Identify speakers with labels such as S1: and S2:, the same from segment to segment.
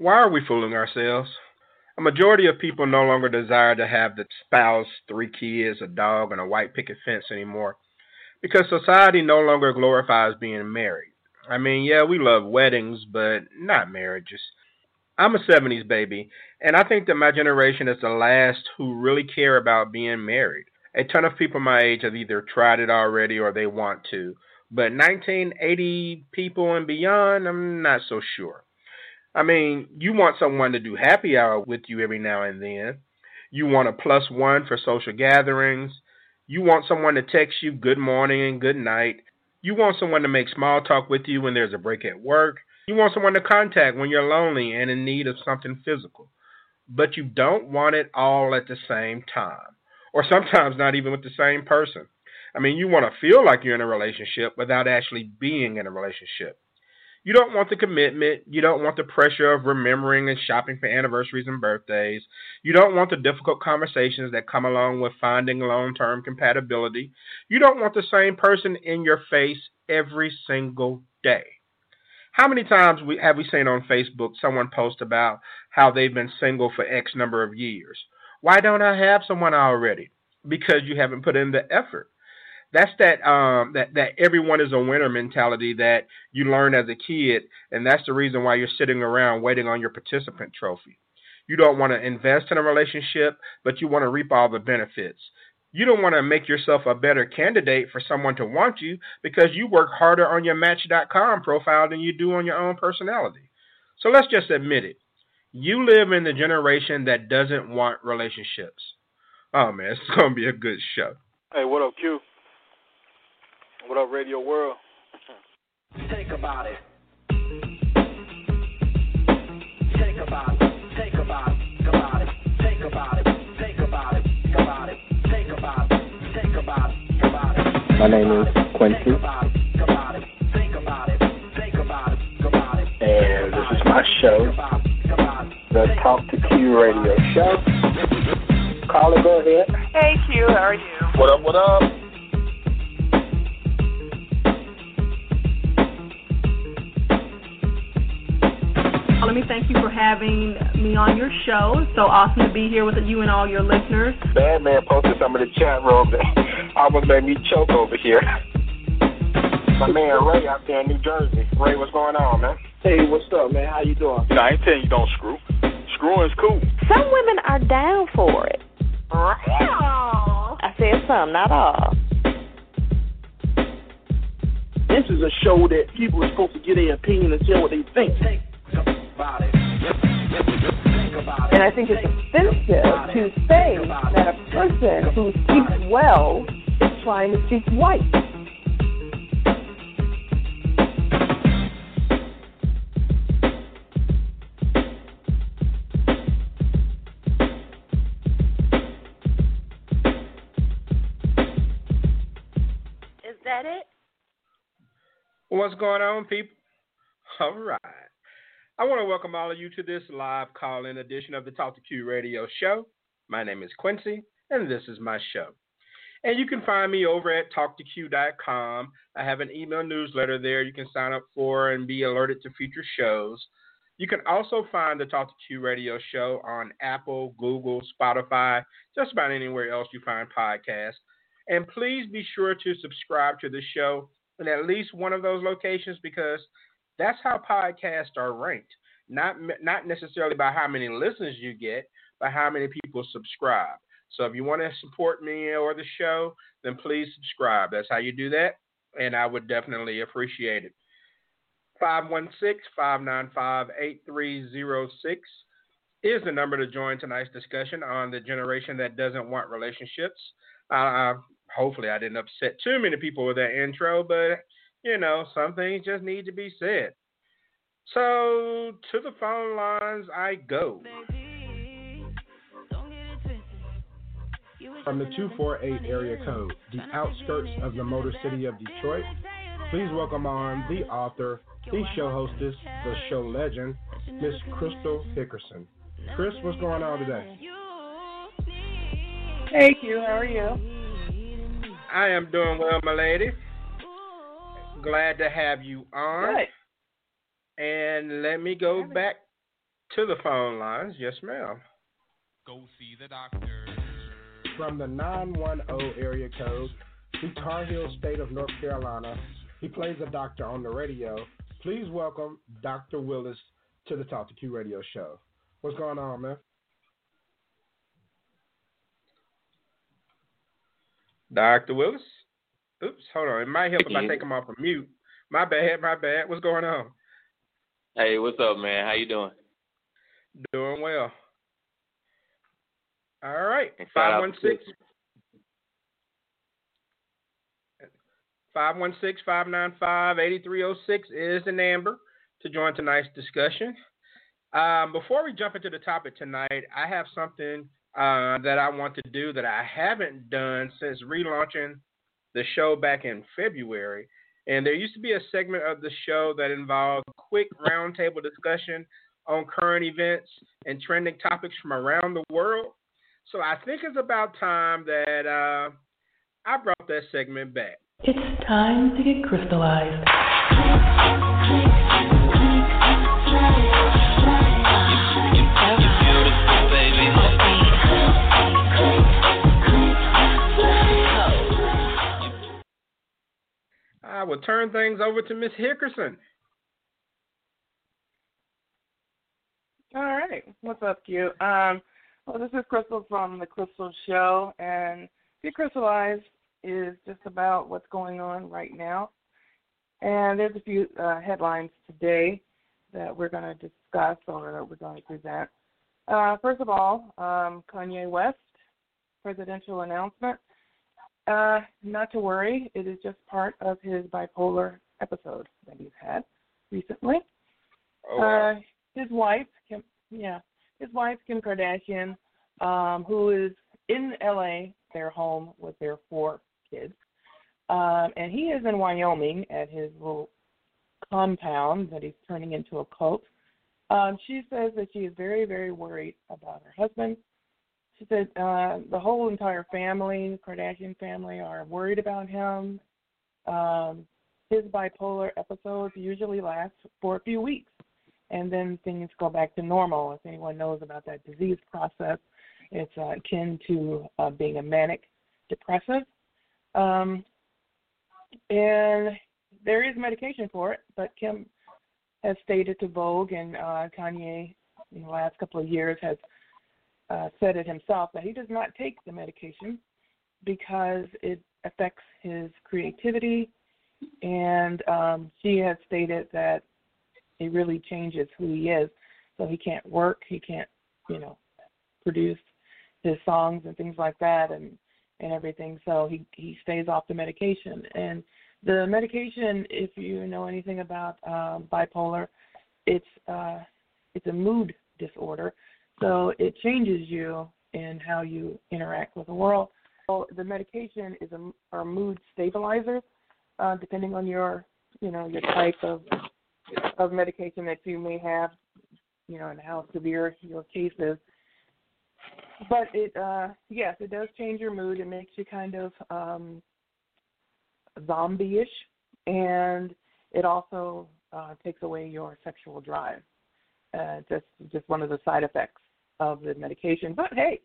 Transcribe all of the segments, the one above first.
S1: Why are we fooling ourselves? A majority of people no longer desire to have the spouse, three kids, a dog, and a white picket fence anymore because society no longer glorifies being married. I mean, yeah, we love weddings, but not marriages. I'm a 70s baby, and I think that my generation is the last who really care about being married. A ton of people my age have either tried it already or they want to. But 1980 people and beyond, I'm not so sure. I mean, you want someone to do happy hour with you every now and then. You want a plus one for social gatherings. You want someone to text you good morning and good night. You want someone to make small talk with you when there's a break at work. You want someone to contact when you're lonely and in need of something physical. But you don't want it all at the same time, or sometimes not even with the same person. I mean, you want to feel like you're in a relationship without actually being in a relationship. You don't want the commitment. You don't want the pressure of remembering and shopping for anniversaries and birthdays. You don't want the difficult conversations that come along with finding long term compatibility. You don't want the same person in your face every single day. How many times we, have we seen on Facebook someone post about how they've been single for X number of years? Why don't I have someone already? Because you haven't put in the effort. That's that um, that that everyone is a winner mentality that you learn as a kid, and that's the reason why you're sitting around waiting on your participant trophy. You don't want to invest in a relationship, but you want to reap all the benefits you don't want to make yourself a better candidate for someone to want you because you work harder on your Match.com profile than you do on your own personality. So let's just admit it. You live in the generation that doesn't want relationships. Oh man, it's gonna be a good show.
S2: Hey, what up, Q? What up, Radio World?
S3: Think about it. Think about it. Think about it. Think about it. Think about it. Think about it. Think about it.
S4: My name is Quincy. And this is my show, the Talk to Q radio show. Carla, go ahead.
S5: Hey Q, how are you?
S2: What up, what up?
S5: Having me on your show. It's so awesome to be here with you and all your listeners.
S4: Bad man posted some of the chat room that almost made me choke over here. My man Ray out there in New Jersey. Ray, what's going on, man?
S6: Hey, what's up, man? How you doing?
S2: You know, I ain't telling you don't screw. Screwing's cool.
S7: Some women are down for it. I said some, not all.
S6: This is a show that people are supposed to get their opinion and tell what they think.
S7: And I think it's offensive to say that a person who speaks well is trying to speak white.
S8: Is that it?
S1: What's going on, people? All right. I want to welcome all of you to this live call in edition of the Talk to Q radio show. My name is Quincy, and this is my show. And you can find me over at talk2q.com. I have an email newsletter there you can sign up for and be alerted to future shows. You can also find the Talk to Q radio show on Apple, Google, Spotify, just about anywhere else you find podcasts. And please be sure to subscribe to the show in at least one of those locations because that's how podcasts are ranked. Not not necessarily by how many listens you get, but how many people subscribe. So if you want to support me or the show, then please subscribe. That's how you do that, and I would definitely appreciate it. 516-595-8306 is the number to join tonight's discussion on the generation that doesn't want relationships. Uh, hopefully, I didn't upset too many people with that intro, but you know, some things just need to be said. So to the phone lines I go.
S9: From the 248 area code, the outskirts of the Motor City of Detroit, please welcome on the author, the show hostess, the show legend, Miss Crystal Hickerson. Chris, what's going on today?
S5: Thank you. how are you?
S1: I am doing well, my lady. Glad to have you on.
S5: Good.
S1: And let me go back to the phone lines. Yes, ma'am.
S10: Go see the doctor.
S9: From the 910 area code, the Tar Heel state of North Carolina, he plays a doctor on the radio. Please welcome Dr. Willis to the Talk to Q radio show. What's going on, man?
S1: Dr. Willis? Oops, hold on. It might help if I take him off of mute. My bad, my bad. What's going on?
S11: Hey, what's up, man? How you doing?
S1: Doing well. All right.
S11: Shout out
S1: 516 516-595-8306 is the number to join tonight's discussion. Um, before we jump into the topic tonight, I have something uh, that I want to do that I haven't done since relaunching the show back in February. And there used to be a segment of the show that involved quick roundtable discussion on current events and trending topics from around the world. So I think it's about time that uh, I brought that segment back.
S12: It's time to get crystallized.
S1: I will turn things over to Miss Hickerson.
S7: All right. What's up, Q? Um, well, this is Crystal from the Crystal Show, and Get Crystallized is just about what's going on right now. And there's a few uh, headlines today that we're going to discuss or that we're going to present. Uh, first of all, um, Kanye West presidential announcement. Uh, not to worry, it is just part of his bipolar episode that he's had recently.
S1: Oh, wow.
S7: Uh, his wife, Kim, yeah, his wife Kim Kardashian, um, who is in L.A., their home with their four kids, um, and he is in Wyoming at his little compound that he's turning into a cult. Um, she says that she is very, very worried about her husband. She said uh, the whole entire family, Kardashian family, are worried about him. Um, his bipolar episodes usually last for a few weeks and then things go back to normal. If anyone knows about that disease process, it's uh, akin to uh, being a manic depressive. Um, and there is medication for it, but Kim has stated to Vogue and uh, Kanye in the last couple of years has uh, said it himself that he does not take the medication because it affects his creativity. And um, she has stated that it really changes who he is. So he can't work, he can't, you know, produce his songs and things like that and and everything. So he he stays off the medication. And the medication, if you know anything about um, bipolar, it's uh, it's a mood disorder. So it changes you in how you interact with the world. So the medication is a, are mood stabilizers, uh, depending on your you know your type of of medication that you may have, you know, and how severe your case is. But it, uh, yes, it does change your mood. It makes you kind of um, zombie-ish, and it also uh, takes away your sexual drive. Uh, just, just one of the side effects of the medication. But hey,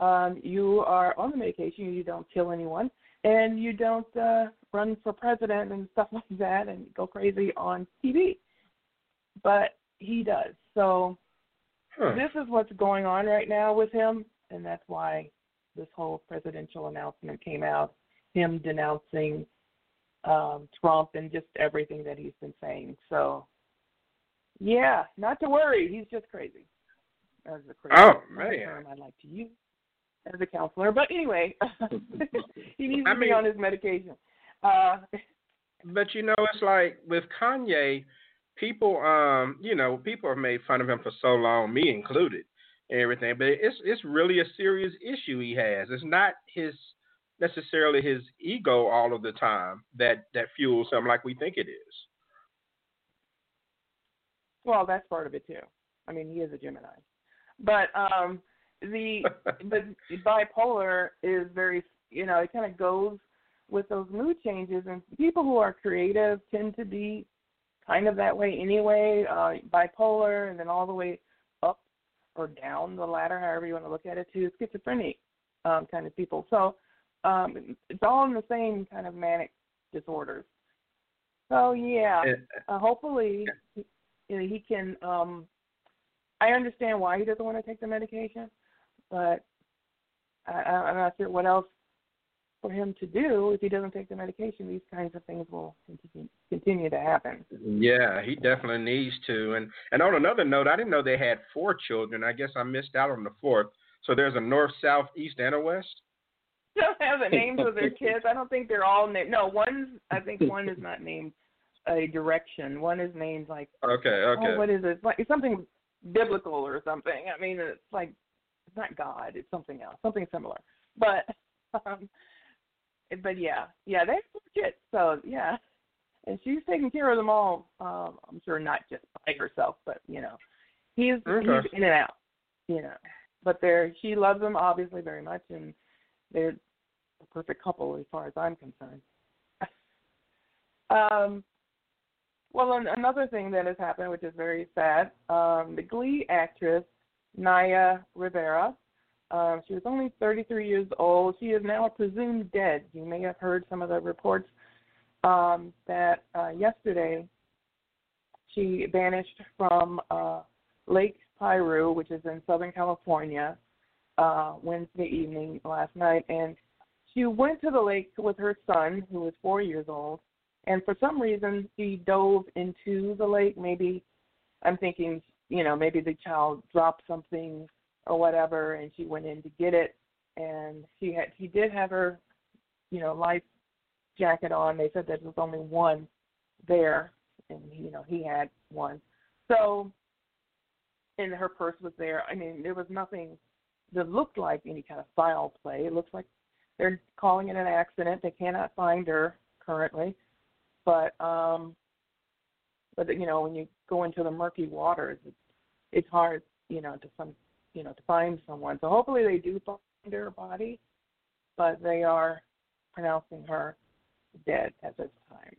S7: um, you are on the medication. You don't kill anyone, and you don't uh, run for president and stuff like that, and go crazy on TV but he does. So
S1: Huh.
S7: this is what's going on right now with him, and that's why this whole presidential announcement came out. Him denouncing um, Trump and just everything that he's been saying. So, yeah, not to worry. He's just crazy. As
S1: Oh, man.
S7: term I'd like to use as a counselor. But anyway, he needs to
S1: I
S7: be on his medication. Uh,
S1: But you know, it's like with Kanye, people, um, you know, people have made fun of him for so long, me included, and everything. But it's it's really a serious issue he has. It's not his necessarily his ego all of the time that that fuels him like we think it is.
S7: Well, that's part of it too. I mean, he is a Gemini, but um, the the bipolar is very, you know, it kind of goes with those mood changes, and people who are creative tend to be kind of that way anyway. Uh, bipolar, and then all the way up or down the ladder, however you want to look at it, to schizophrenic um, kind of people. So um, it's all in the same kind of manic disorders. So yeah, uh, hopefully he, he can. Um, I understand why he doesn't want to take the medication, but I, I'm not sure what else for him to do if he doesn't take the medication. These kinds of things will continue, continue to happen.
S1: Yeah, he definitely needs to. And and on another note, I didn't know they had four children. I guess I missed out on the fourth. So there's a north, south, east, and a west.
S7: They don't have the names of their kids. I don't think they're all named. No, one's. I think one is not named a direction. One is named like.
S1: Okay. Okay.
S7: Oh, what is it? It's like it's something biblical or something. I mean, it's like it's not God. It's something else. Something similar. But. um but yeah, yeah, they have four kids, so yeah, and she's taking care of them all. Um, I'm sure not just by herself, but you know, he's
S1: okay.
S7: he's in and out, you know. But they're she loves them obviously very much, and they're a perfect couple as far as I'm concerned. um, well, another thing that has happened, which is very sad, um, the Glee actress Naya Rivera um, she was only 33 years old. She is now presumed dead. You may have heard some of the reports um, that uh, yesterday she vanished from uh, Lake Piru, which is in Southern California, uh, Wednesday evening last night. And she went to the lake with her son, who was four years old. And for some reason, she dove into the lake. Maybe I'm thinking, you know, maybe the child dropped something or whatever, and she went in to get it, and she had he did have her, you know, life jacket on. They said there was only one there, and you know he had one. So, and her purse was there. I mean, there was nothing that looked like any kind of foul play. It looks like they're calling it an accident. They cannot find her currently, but um, but you know when you go into the murky waters, it's it's hard, you know, to some you know to find someone. So hopefully they do find her body, but they are pronouncing her dead at this time.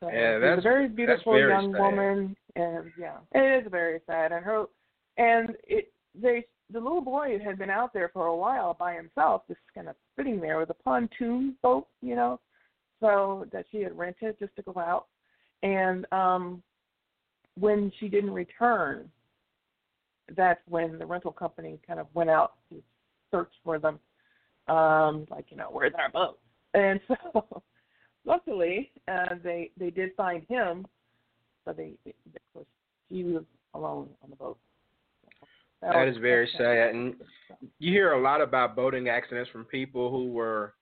S7: So
S1: yeah,
S7: she's a very beautiful
S1: very
S7: young
S1: sad.
S7: woman, and yeah, it is very sad. And her, and it they the little boy had been out there for a while by himself, just kind of sitting there with a pontoon boat, you know, so that she had rented just to go out. And um when she didn't return, that's when the rental company kind of went out to search for them. Um, like, you know, where's our boat? And so luckily uh they they did find him but they, of course he was alone on the boat. So
S1: That is very sad, and you hear a lot about boating accidents from people who were,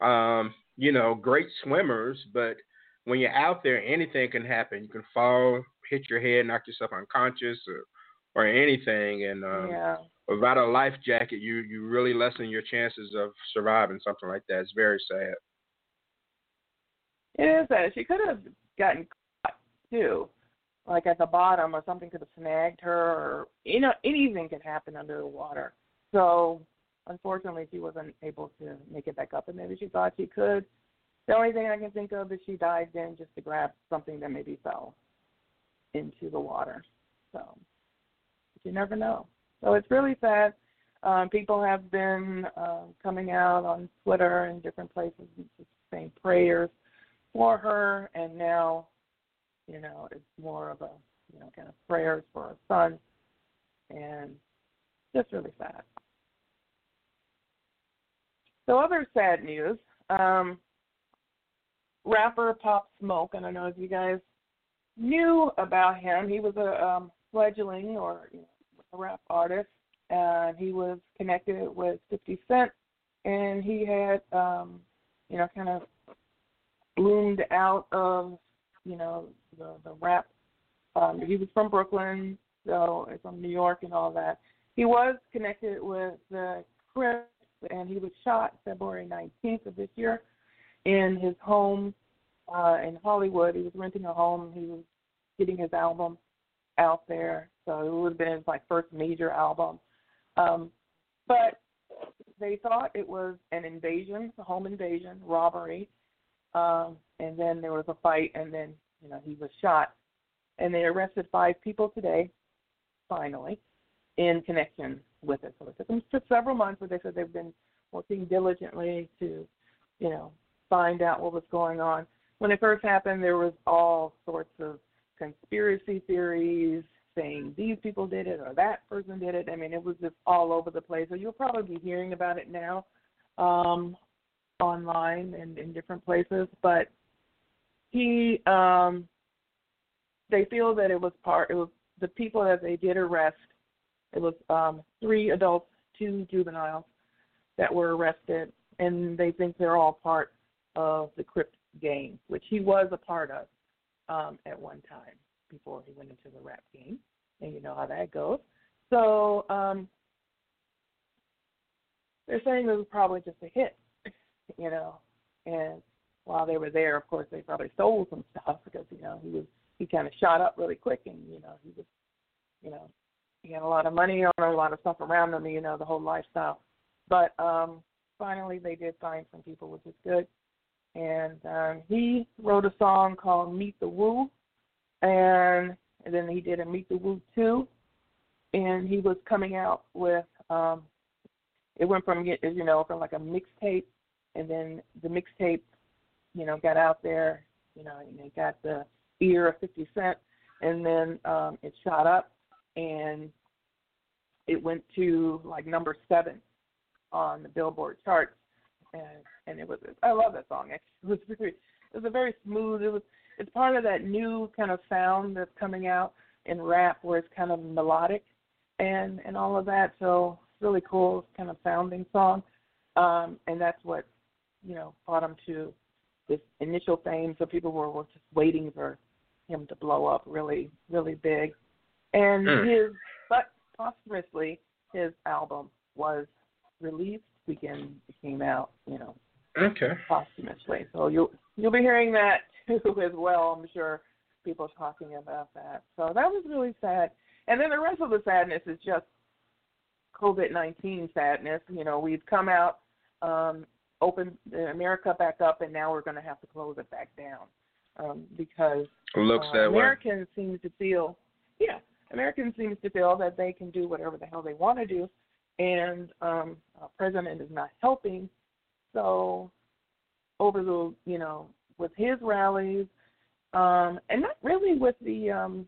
S1: um, you know, great swimmers, but when you're out there, anything can happen. You can fall, hit your head, knock yourself unconscious, or or anything, and um,
S7: yeah.
S1: without a life jacket, you you really lessen your chances of surviving something like that. It's very sad.
S7: It is sad. she could have gotten caught too, like at the bottom, or something could have snagged her, or you know anything could happen under the water. So unfortunately, she wasn't able to make it back up, and maybe she thought she could. The only thing I can think of is she dived in just to grab something that maybe fell into the water. So you never know. So it's really sad. Um, people have been uh, coming out on Twitter and different places and just saying prayers for her, and now, you know, it's more of a, you know, kind of prayers for her son, and just really sad. So other sad news. Um, rapper Pop Smoke. I don't know if you guys knew about him. He was a um, fledgling or you know, a rap artist, and he was connected with 50 Cent, and he had, um, you know, kind of bloomed out of, you know, the the rap. Um, he was from Brooklyn, so from New York and all that. He was connected with the Crips, and he was shot February 19th of this year in his home uh, in Hollywood. He was renting a home. He was getting his album out there, so it would have been his like first major album. Um, but they thought it was an invasion, a home invasion, robbery, um, and then there was a fight, and then you know he was shot, and they arrested five people today, finally, in connection with it. So it took them took several months, but they said they've been working diligently to, you know, find out what was going on. When it first happened, there was all sorts of conspiracy theories saying these people did it or that person did it. I mean, it was just all over the place. So you'll probably be hearing about it now um, online and in different places. But he, um, they feel that it was part. It was the people that they did arrest. It was um, three adults, two juveniles that were arrested, and they think they're all part of the Crip gang, which he was a part of um, at one time before he went into the rap game, and you know how that goes. So um, they're saying it was probably just a hit, you know. And while they were there, of course, they probably stole some stuff because you know he was he kind of shot up really quick, and you know he was, you know, he had a lot of money on a lot of stuff around him, you know, the whole lifestyle. But um, finally, they did find some people, which is good. And um, he wrote a song called "Meet the Woo," and, and then he did a "Meet the Woo" two, and he was coming out with um, it went from you know from like a mixtape, and then the mixtape, you know, got out there, you know, and it got the ear of Fifty Cent, and then um, it shot up, and it went to like number seven on the Billboard charts, and and it was I love that song. It was very it was a very smooth. It was it's part of that new kind of sound that's coming out in rap where it's kind of melodic and and all of that. So really cool kind of sounding song, um, and that's what you know brought him to this initial fame. So people were, were just waiting for him to blow up really, really big. And mm. his, but posthumously, his album was released. It came out, you know,
S1: okay,
S7: posthumously. So you'll you'll be hearing that too as well. I'm sure people talking about that. So that was really sad. And then the rest of the sadness is just COVID nineteen sadness. You know, we've come out, um, opened America back up, and now we're going to have to close it back down um, because
S1: looks
S7: uh,
S1: that
S7: Americans
S1: way.
S7: seem to feel, yeah, Americans seem to feel that they can do whatever the hell they want to do, and um, president is not helping. So over the you know with his rallies, um, and not really with the um,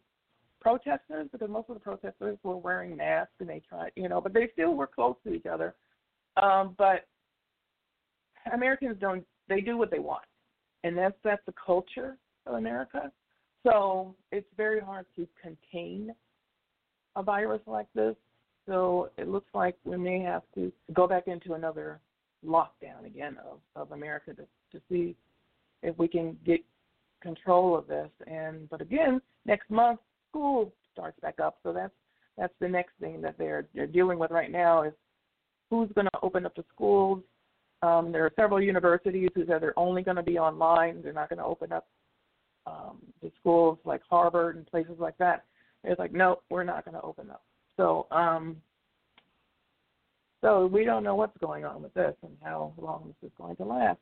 S7: protesters because most of the protesters were wearing masks and they tried, you know, but they still were close to each other. Um, but Americans don't they do what they want, and that's that's the culture of America. So it's very hard to contain a virus like this. So it looks like we may have to go back into another lockdown again of, of America to, to see if we can get control of this. And but again, next month school starts back up, so that's that's the next thing that they're they're dealing with right now is who's going to open up the schools. Um, there are several universities who said they're only going to be online. They're not going to open up um, the schools like Harvard and places like that. It's like, no, we're not going to open up. So, um, so we don't know what's going on with this and how long this is going to last.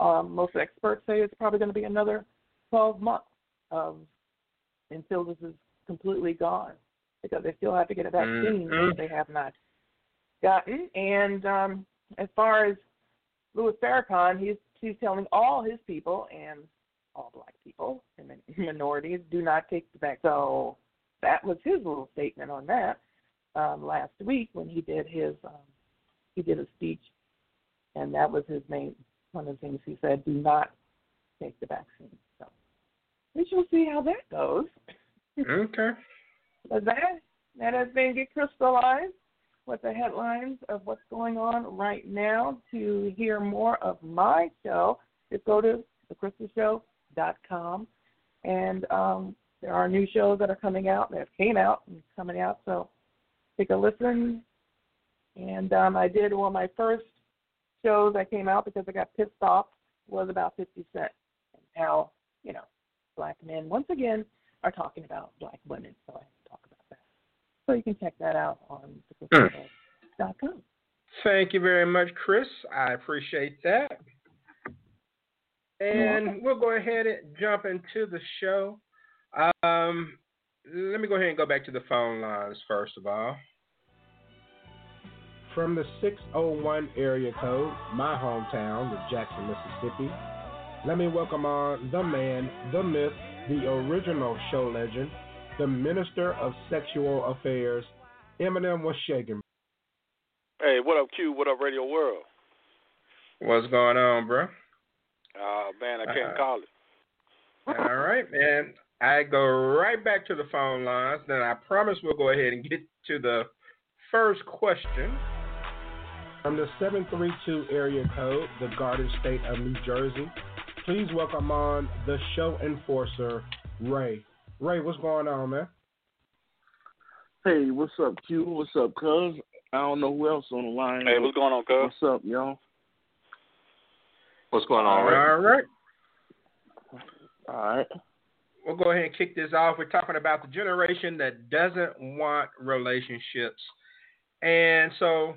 S7: Um, most experts say it's probably going to be another 12 months of until this is completely gone because they still have to get a vaccine
S1: mm-hmm.
S7: which they have not gotten. And um, as far as Louis Farrakhan, he's he's telling all his people and all black people and minorities do not take the vaccine. So that was his little statement on that um, last week when he did his um, he did a speech, and that was his main one of the things he said: do not take the vaccine. So we shall see how that goes.
S1: Okay.
S7: but that that has been get crystallized with the headlines of what's going on right now. To hear more of my show, just go to thecrystalshow.com, and um, there are new shows that are coming out that came out and coming out. So take a listen. And um, I did one of my first shows that came out because I got pissed off was about 50 Cent and how you know black men once again are talking about black women. So I talk about that. So you can check that out on thecrystalshow.com.
S1: Thank you very much, Chris. I appreciate that. And we'll go ahead and jump into the show. Um, let me go ahead and go back to the phone lines first of all.
S9: From the 601 area code, my hometown of Jackson, Mississippi, let me welcome on the man, the myth, the original show legend, the minister of sexual affairs, Eminem was shaking.
S13: Hey, what up, Q? What up, Radio World?
S1: What's going on, bro?
S13: Oh man, I can't
S1: Uh,
S13: call it.
S1: All right, man. I go right back to the phone lines. Then I promise we'll go ahead and get to the first question.
S9: From the 732 area code, the Garden State of New Jersey, please welcome on the show enforcer, Ray. Ray, what's going on, man?
S6: Hey, what's up, Q? What's up, cuz? I don't know who else on the line.
S13: Hey, what's going on, cuz?
S6: What's up, y'all?
S11: What's going on,
S1: All
S11: Ray?
S1: right.
S6: All right.
S1: We'll go ahead and kick this off. We're talking about the generation that doesn't want relationships. And so,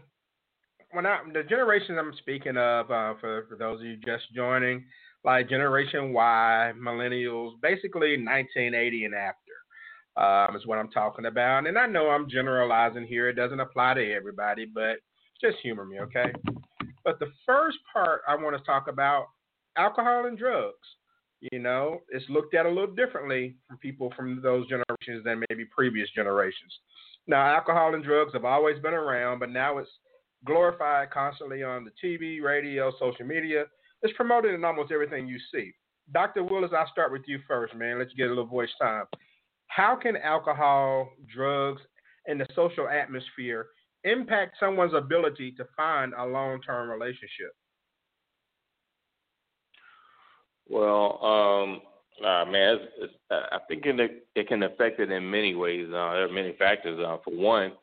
S1: when I, the generations I'm speaking of, uh, for, for those of you just joining, like Generation Y, millennials, basically 1980 and after, um, is what I'm talking about. And I know I'm generalizing here. It doesn't apply to everybody, but just humor me, okay? But the first part I want to talk about alcohol and drugs. You know, it's looked at a little differently from people from those generations than maybe previous generations. Now, alcohol and drugs have always been around, but now it's glorified constantly on the TV, radio, social media. It's promoted in almost everything you see. Dr. Willis, I'll start with you first, man. Let's get a little voice time. How can alcohol, drugs, and the social atmosphere impact someone's ability to find a long term relationship?
S11: Well, um, uh, man, it's, it's, I think it, it can affect it in many ways. Uh, there are many factors. Uh, for one,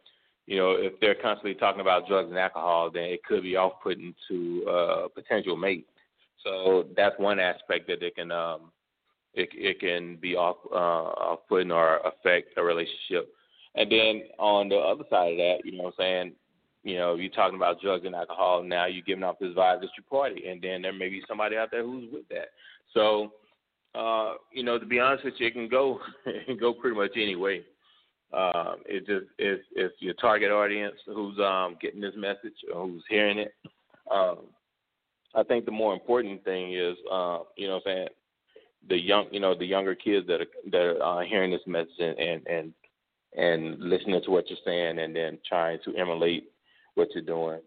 S11: you know, if they're constantly talking about drugs and alcohol, then it could be off-putting to uh, potential mate. So that's one aspect that it can um, it it can be off uh, off-putting or affect a relationship. And then on the other side of that, you know what I'm saying, you know, you're talking about drugs and alcohol, now you're giving off this vibe that you party, and then there may be somebody out there who's with that. So, uh, you know, to be honest with you, it can go it can go pretty much any way. Um, it just it's it's your target audience who's um getting this message or who's hearing it. Um, I think the more important thing is, uh, you know, I'm saying the young, you know, the younger kids that are that are uh, hearing this message and and and listening to what you're saying and then trying to emulate what you're doing.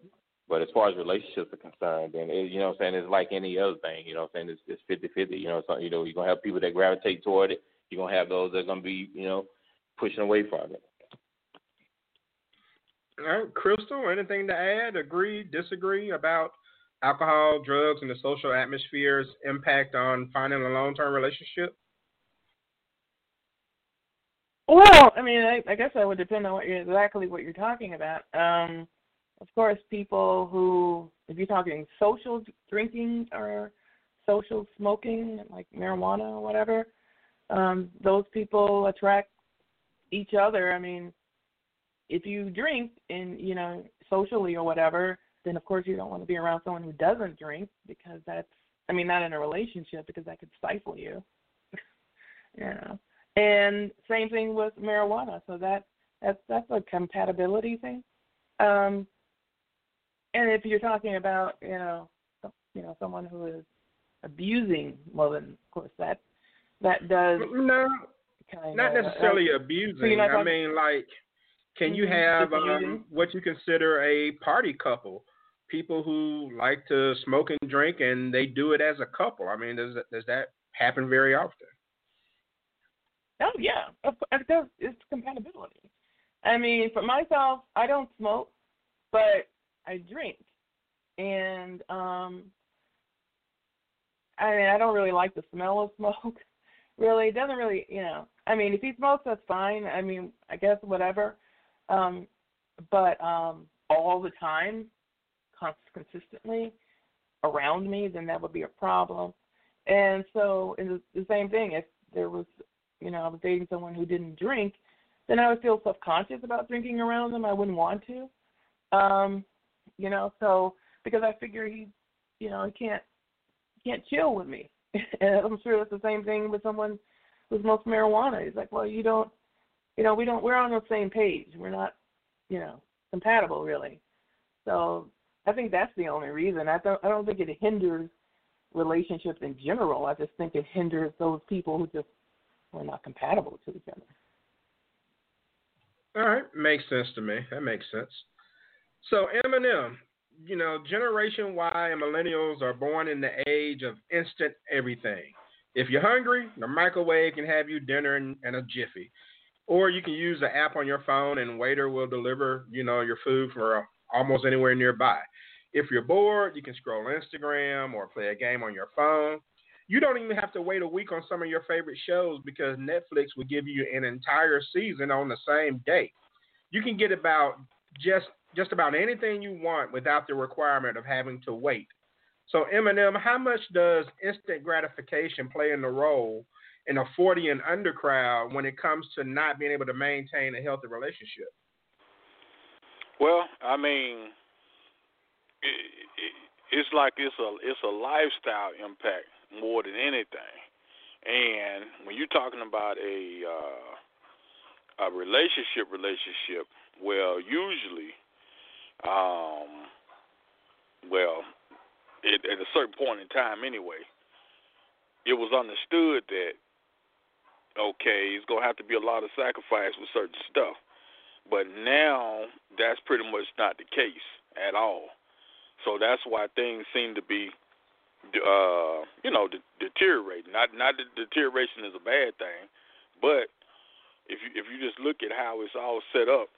S11: But as far as relationships are concerned, then it, you know what I'm saying, it's like any other thing, you know what I'm saying, it's it's 50-50, you know, so, you know, you're going to have people that gravitate toward it, you're going to have those that are going to be, you know, pushing away from it.
S1: All right, Crystal, anything to add? Agree, disagree about alcohol, drugs, and the social atmosphere's impact on finding a long term relationship?
S7: Well, I mean, I, I guess that would depend on what you're exactly what you're talking about. Um, of course, people who, if you're talking social drinking or social smoking, like marijuana or whatever, um, those people attract each other. I mean, if you drink and you know socially or whatever, then of course you don't want to be around someone who doesn't drink because that's, I mean, not in a relationship because that could stifle you. you know. And same thing with marijuana. So that that's that's a compatibility thing. Um, and if you're talking about you know you know someone who is abusing, well then of course that that does
S1: no
S7: kind
S1: not
S7: of,
S1: necessarily
S7: uh,
S1: abusing.
S7: so
S1: I mean, like, can you
S7: Mhm,
S1: have um, what you consider a party couple? People who like to smoke and drink, and they do it as a couple. I mean, does that, does that happen very often?
S7: Oh yeah, of course, it does. It's compatibility. I mean, for myself, I don't smoke, but I drink, and um, I mean, I don't really like the smell of smoke. really, it doesn't really, you know. I mean, if he smokes, that's fine. I mean, I guess whatever. Um, but um, all the time, cons- consistently around me, then that would be a problem. And so, in the, the same thing, if there was, you know, I was dating someone who didn't drink, then I would feel self conscious about drinking around them. I wouldn't want to. Um, you know, so because I figure he, you know, he can't can't chill with me. and I'm sure it's the same thing with someone who smokes marijuana. He's like, well, you don't, you know, we don't, we're on the same page. We're not, you know, compatible really. So I think that's the only reason. I don't I don't think it hinders relationships in general. I just think it hinders those people who just were not compatible to each other.
S1: All right, makes sense to me. That makes sense. So Eminem, you know, Generation Y and millennials are born in the age of instant everything. If you're hungry, the microwave can have you dinner in, a jiffy, or you can use the app on your phone and Waitr will deliver, you know, your food for uh, almost anywhere nearby. If you're bored, you can scroll Instagram or play a game on your phone. You don't even have to wait a week on some of your favorite shows because Netflix will give you an entire season on the same day. You can get about just just about anything you want without the requirement of having to wait. So Eminem, how much does instant gratification play in the role in a 40 and under crowd when it comes to not being able to maintain a healthy relationship?
S13: Well, I mean, it, it, it's like it's a it's a lifestyle impact more than anything. And when you're talking about a uh, a relationship relationship, well, usually, um, well, it, at a certain point in time, anyway, it was understood that okay, it's gonna have to be a lot of sacrifice with certain stuff. But now that's pretty much not the case at all. So that's why things seem to be uh, you know, de- deteriorating. Not not that deterioration is a bad thing, but if you if you just look at how it's all set up,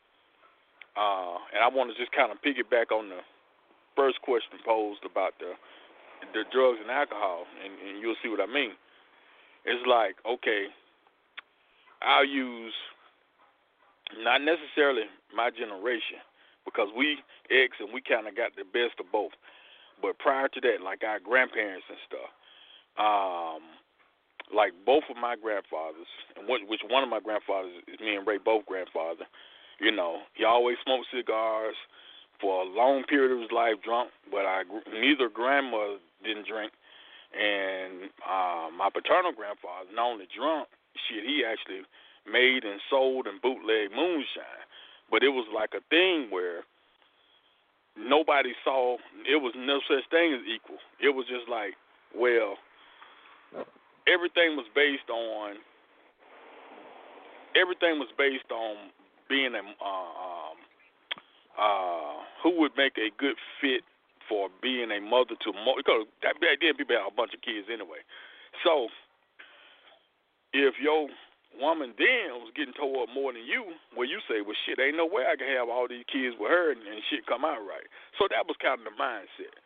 S13: uh, and I want to just kind of piggyback on the first question posed about the the drugs and alcohol, and, and you'll see what I mean. It's like okay, I'll use not necessarily my generation because we X and we kind of got the best of both. But prior to that, like our grandparents and stuff, um, like both of my grandfathers, and which one of my grandfathers is me and Ray, both grandfather. You know, he always smoked cigars for a long period of his life, drunk. But I neither grandmother didn't drink, and uh, my paternal grandfather, not only drunk, shit, he actually made and sold and bootleg moonshine. But it was like a thing where nobody saw it was no such thing as equal. It was just like, well, everything was based on everything was based on being a uh, um, uh, who would make a good fit for being a mother to mo- because back then people had a bunch of kids anyway. So if your woman then was getting toward more than you, where you say, well, shit, ain't no way I can have all these kids with her and, and shit come out right. So that was kind of the mindset.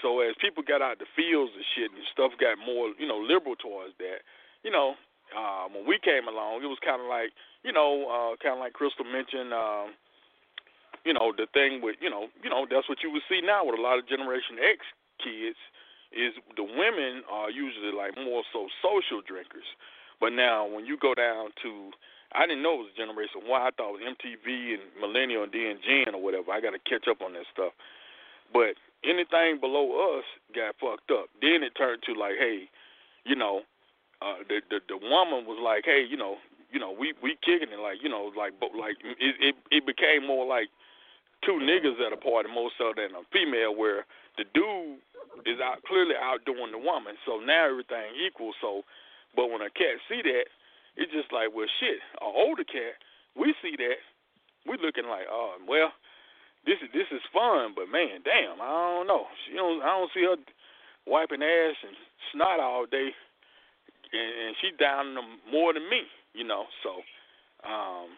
S13: So as people got out the fields and shit and stuff got more, you know, liberal towards that, you know, uh, when we came along, it was kind of like, you know, uh, kind of like Crystal mentioned, um, you know, the thing with, you know, you know, that's what you would see now with a lot of Generation X kids is the women are usually like more so social drinkers. But now, when you go down to, I didn't know it was Generation Y. I thought it was MTV and Millennial and then Gen or whatever. I got to catch up on that stuff. But anything below us got fucked up. Then it turned to like, hey, you know, uh, the the the woman was like, hey, you know, you know, we we kicking it like, you know, like but like it it, it became more like two niggas at a party more so than a female where the dude is out clearly outdoing the woman. So now everything equal. So but when a cat see that, it's just like, well, shit. An older cat, we see that, we looking like, oh, well, this is this is fun, but man, damn, I don't know. She don't, I don't see her wiping ass and snot all day, and, and she down them more than me, you know. So, um,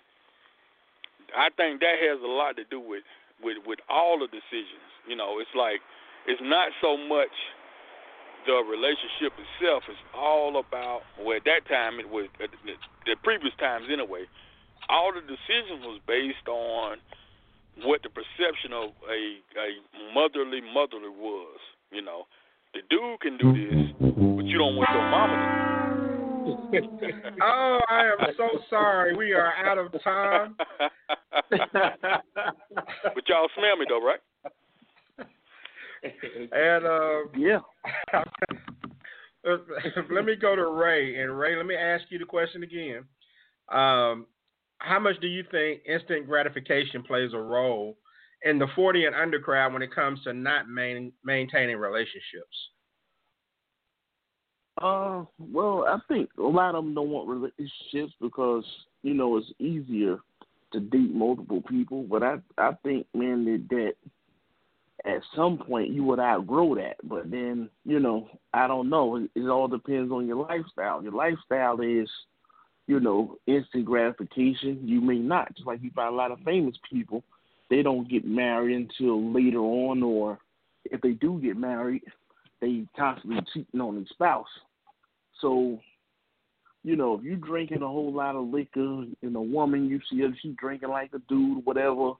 S13: I think that has a lot to do with with with all the decisions. You know, it's like it's not so much the relationship itself is all about. Well, at that time it was the, the previous times anyway. All the decision was based on what the perception of a a motherly motherly was. You know, the dude can do this, but you don't want your mama to.
S1: oh, I am so sorry. We are out of time.
S13: but y'all smell me though, right?
S1: and uh,
S6: yeah.
S1: let me go to Ray. And Ray, let me ask you the question again. Um, how much do you think instant gratification plays a role in the 40 and under crowd when it comes to not main, maintaining relationships?
S6: Uh, well, I think a lot of them don't want relationships because you know it's easier to date multiple people. But I, I think, man, that, that at some point you would outgrow that. But then, you know, I don't know. It, it all depends on your lifestyle. Your lifestyle is, you know, instant gratification. You may not. Just like you find a lot of famous people, they don't get married until later on, or if they do get married, they constantly cheating on their spouse. So, you know, if you drinking a whole lot of liquor and a woman you see her she drinking like a dude, whatever,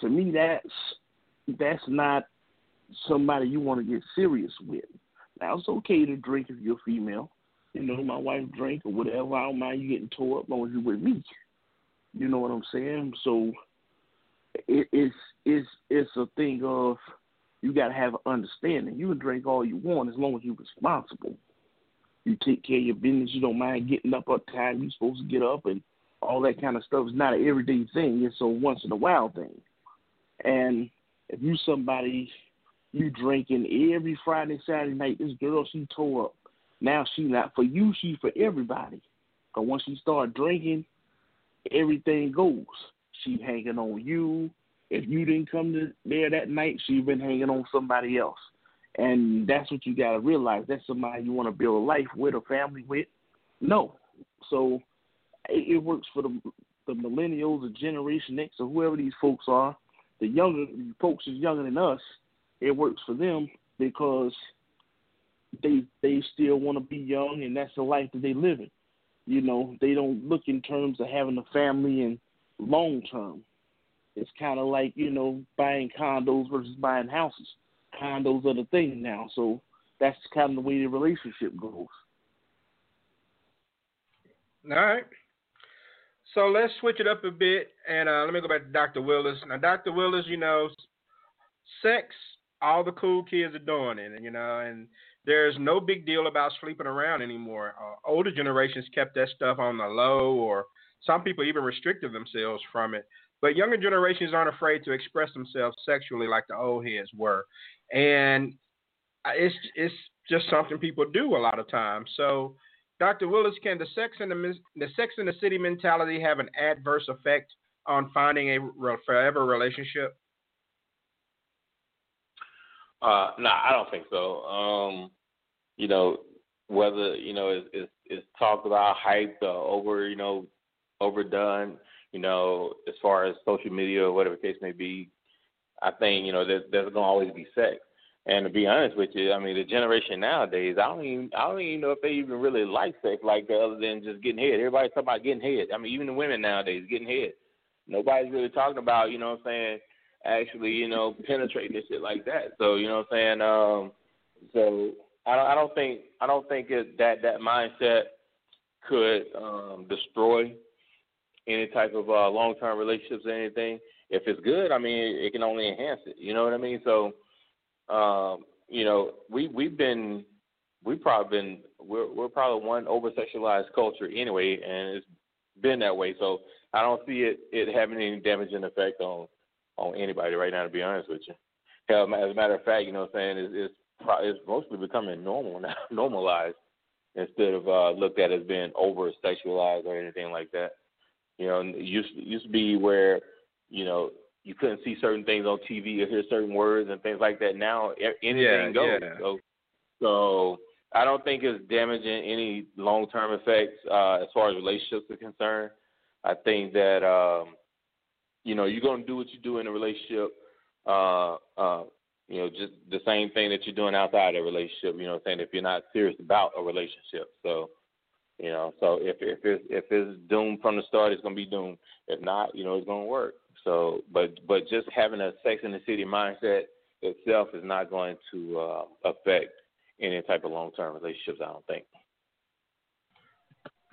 S6: to me that's that's not somebody you want to get serious with. Now it's okay to drink if you're female. You know, my wife drink or whatever. I don't mind you getting tore up long as you're with me. You know what I'm saying? So it, it's it's it's a thing of you got to have an understanding. You can drink all you want as long as you're responsible. You take care of your business. You don't mind getting up at time you're supposed to get up and all that kind of stuff. It's not an everyday thing. It's a once in a while thing. And if you somebody you drinking every Friday, Saturday night, this girl she tore up. Now she not for you, she for everybody. But once she start drinking, everything goes. She hanging on you. If you didn't come to there that night, she been hanging on somebody else. And that's what you gotta realize. That's somebody you want to build a life with, a family with. No. So it, it works for the the millennials, the Generation X, or whoever these folks are. The younger folks is younger than us. It works for them because they they still want to be young, and that's the life that they live in. You know, they don't look in terms of having a family and long term. It's kind of like you know buying condos versus buying houses. Condos are the thing now, so that's kind of the way the relationship goes.
S1: All right. So let's switch it up a bit, and uh, let me go back to Dr. Willis. Now, Dr. Willis, you know, sex, all the cool kids are doing it, and you know, and there's no big deal about sleeping around anymore. Uh, older generations kept that stuff on the low, or some people even restricted themselves from it. But younger generations aren't afraid to express themselves sexually like the old heads were, and it's it's just something people do a lot of times. So, Dr. Willis, can the sex in the the sex in the city mentality have an adverse effect on finding a forever relationship?
S11: Uh, no, I don't think so. Um, you know, whether you know it's, it's, it's talked about, hyped, or over, you know, overdone, you know, as far as social media or whatever case may be, I think you know there's, there's gonna always be sex. And to be honest with you, I mean the generation nowadays, I don't even I don't even know if they even really like sex like that other than just getting head. Everybody's talking about getting head. I mean even the women nowadays getting head. Nobody's really talking about you know what I'm saying actually you know penetrating this shit like that. So you know what I'm saying. Um, so I don't I don't think I don't think it, that that mindset could um, destroy any type of uh, long term relationships or anything. If it's good, I mean, it can only enhance it. You know what I mean? So, um, you know, we we've been we've probably been we're we're probably one over sexualized culture anyway, and it's been that way. So I don't see it it having any damaging effect on on anybody right now. To be honest with you, hell, as a matter of fact, you know, what I'm saying it's it's, it's mostly becoming normal now, normalized instead of uh, looked at as being over sexualized or anything like that. You know, it used used to be where you know you couldn't see certain things on TV or hear certain words and things like that. Now anything
S1: yeah,
S11: goes.
S1: Yeah.
S11: So, so I don't think it's damaging any long term effects uh, as far as relationships are concerned. I think that um, you know you're gonna do what you do in a relationship. Uh, uh, you know, just the same thing that you're doing outside of a relationship. You know, saying if you're not serious about a relationship. So you know, so if if it's if it's doomed from the start, it's gonna be doomed. If not, you know, it's gonna work. So, but but just having a Sex in the City mindset itself is not going to uh, affect any type of long term relationships. I don't think.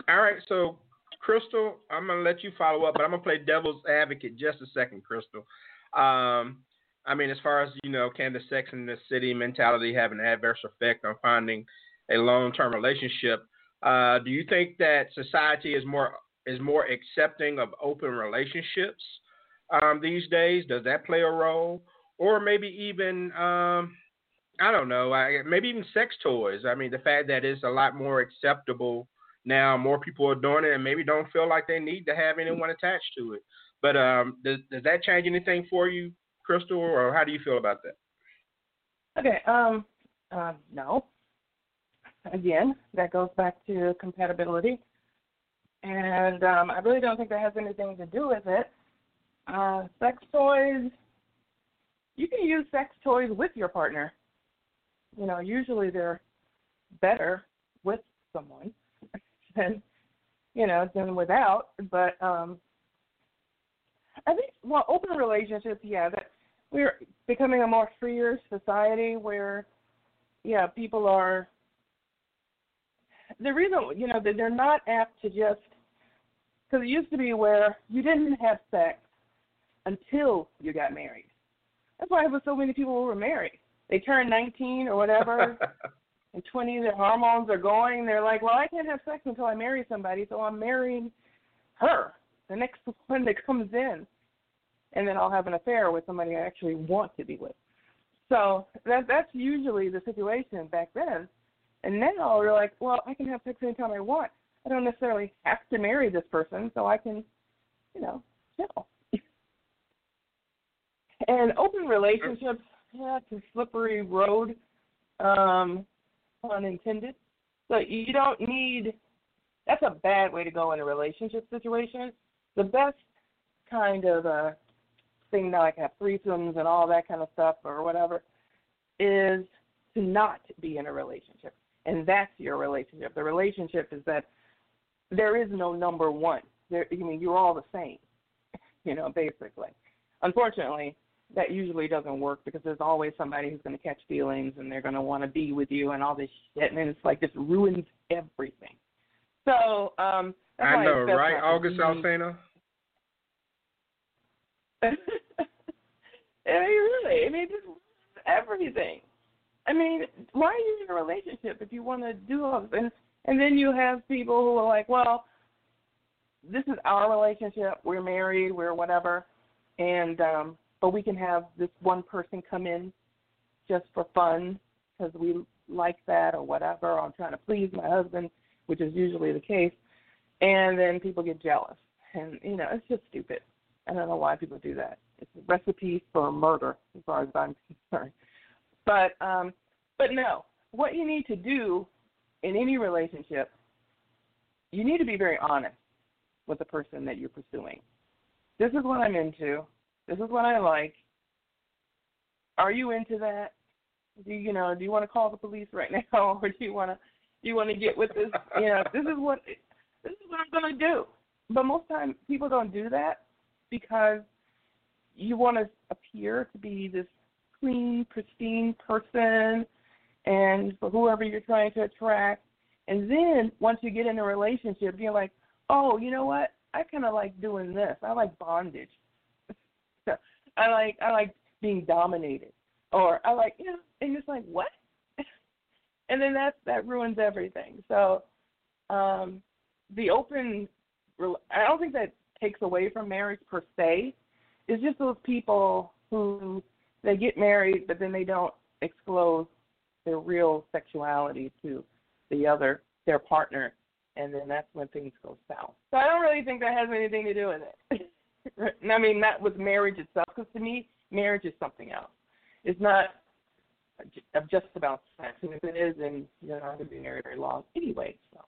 S1: All right, so Crystal, I'm gonna let you follow up, but I'm gonna play devil's advocate just a second, Crystal. Um, I mean, as far as you know, can the Sex in the City mentality have an adverse effect on finding a long term relationship? Uh, do you think that society is more is more accepting of open relationships, um, these days? Does that play a role? Or maybe even um, I don't know, I, maybe even sex toys. I mean, the fact that it's a lot more acceptable now, more people are doing it, and maybe don't feel like they need to have anyone attached to it. But um, does does that change anything for you, Crystal, or how do you feel about that?
S7: Okay. Um. Uh, no. Again, that goes back to compatibility, and um, I really don't think that has anything to do with it. Uh, sex toys. You can use sex toys with your partner. You know, usually they're better with someone than you know than without. But um, I think well, open relationships, yeah, that we're becoming a more freer society where yeah, people are the reason you know that they're not apt to just because it used to be where you didn't have sex until you got married. That's why there so many people who were married. They turn 19 or whatever, and 20, their hormones are going. They're like, well, I can't have sex until I marry somebody, so I'm marrying her, the next one that comes in, and then I'll have an affair with somebody I actually want to be with. So that that's usually the situation back then. And now we're like, well, I can have sex anytime I want. I don't necessarily have to marry this person, so I can, you know, chill. and open relationships, yeah, it's a slippery road, um, pun intended. So you don't need. That's a bad way to go in a relationship situation. The best kind of uh, thing that I can have threesomes and all that kind of stuff or whatever is to not be in a relationship and that's your relationship. The relationship is that there is no number one. There, I mean, you're all the same, you know, basically. Unfortunately, that usually doesn't work because there's always somebody who's going to catch feelings and they're going to want to be with you and all this shit, and it's like just ruins everything. So, um,
S1: I know, right, August Alsina?
S7: I mean, really, I mean, just everything. I mean, why are you in a relationship if you want to do all this? And and then you have people who are like, well, this is our relationship. We're married. We're whatever, and um, but we can have this one person come in just for fun because we like that or whatever. I'm trying to please my husband, which is usually the case, and then people get jealous, and you know, it's just stupid. I don't know why people do that. It's a recipe for murder, as far as I'm concerned. But um, but no, what you need to do in any relationship, you need to be very honest with the person that you're pursuing. This is what I'm into. This is what I like. Are you into that? Do you, you know? Do you want to call the police right now, or do you want to? Do you want to get with this? You know, this is what this is what I'm to do. But most times people don't do that because you want to appear to be this clean, pristine person, and for whoever you're trying to attract. And then once you get in a relationship, you're like, oh, you know what? I kind of like doing this. I like bondage. I like I like being dominated, or I like you know, and it's like what? and then that that ruins everything. So um, the open, I don't think that takes away from marriage per se. It's just those people who they get married, but then they don't disclose their real sexuality to the other their partner, and then that's when things go south. So I don't really think that has anything to do with it. I mean, not with marriage itself, because to me, marriage is something else. It's not just about sex, and if it is, then you're not going to be married very long anyway. So.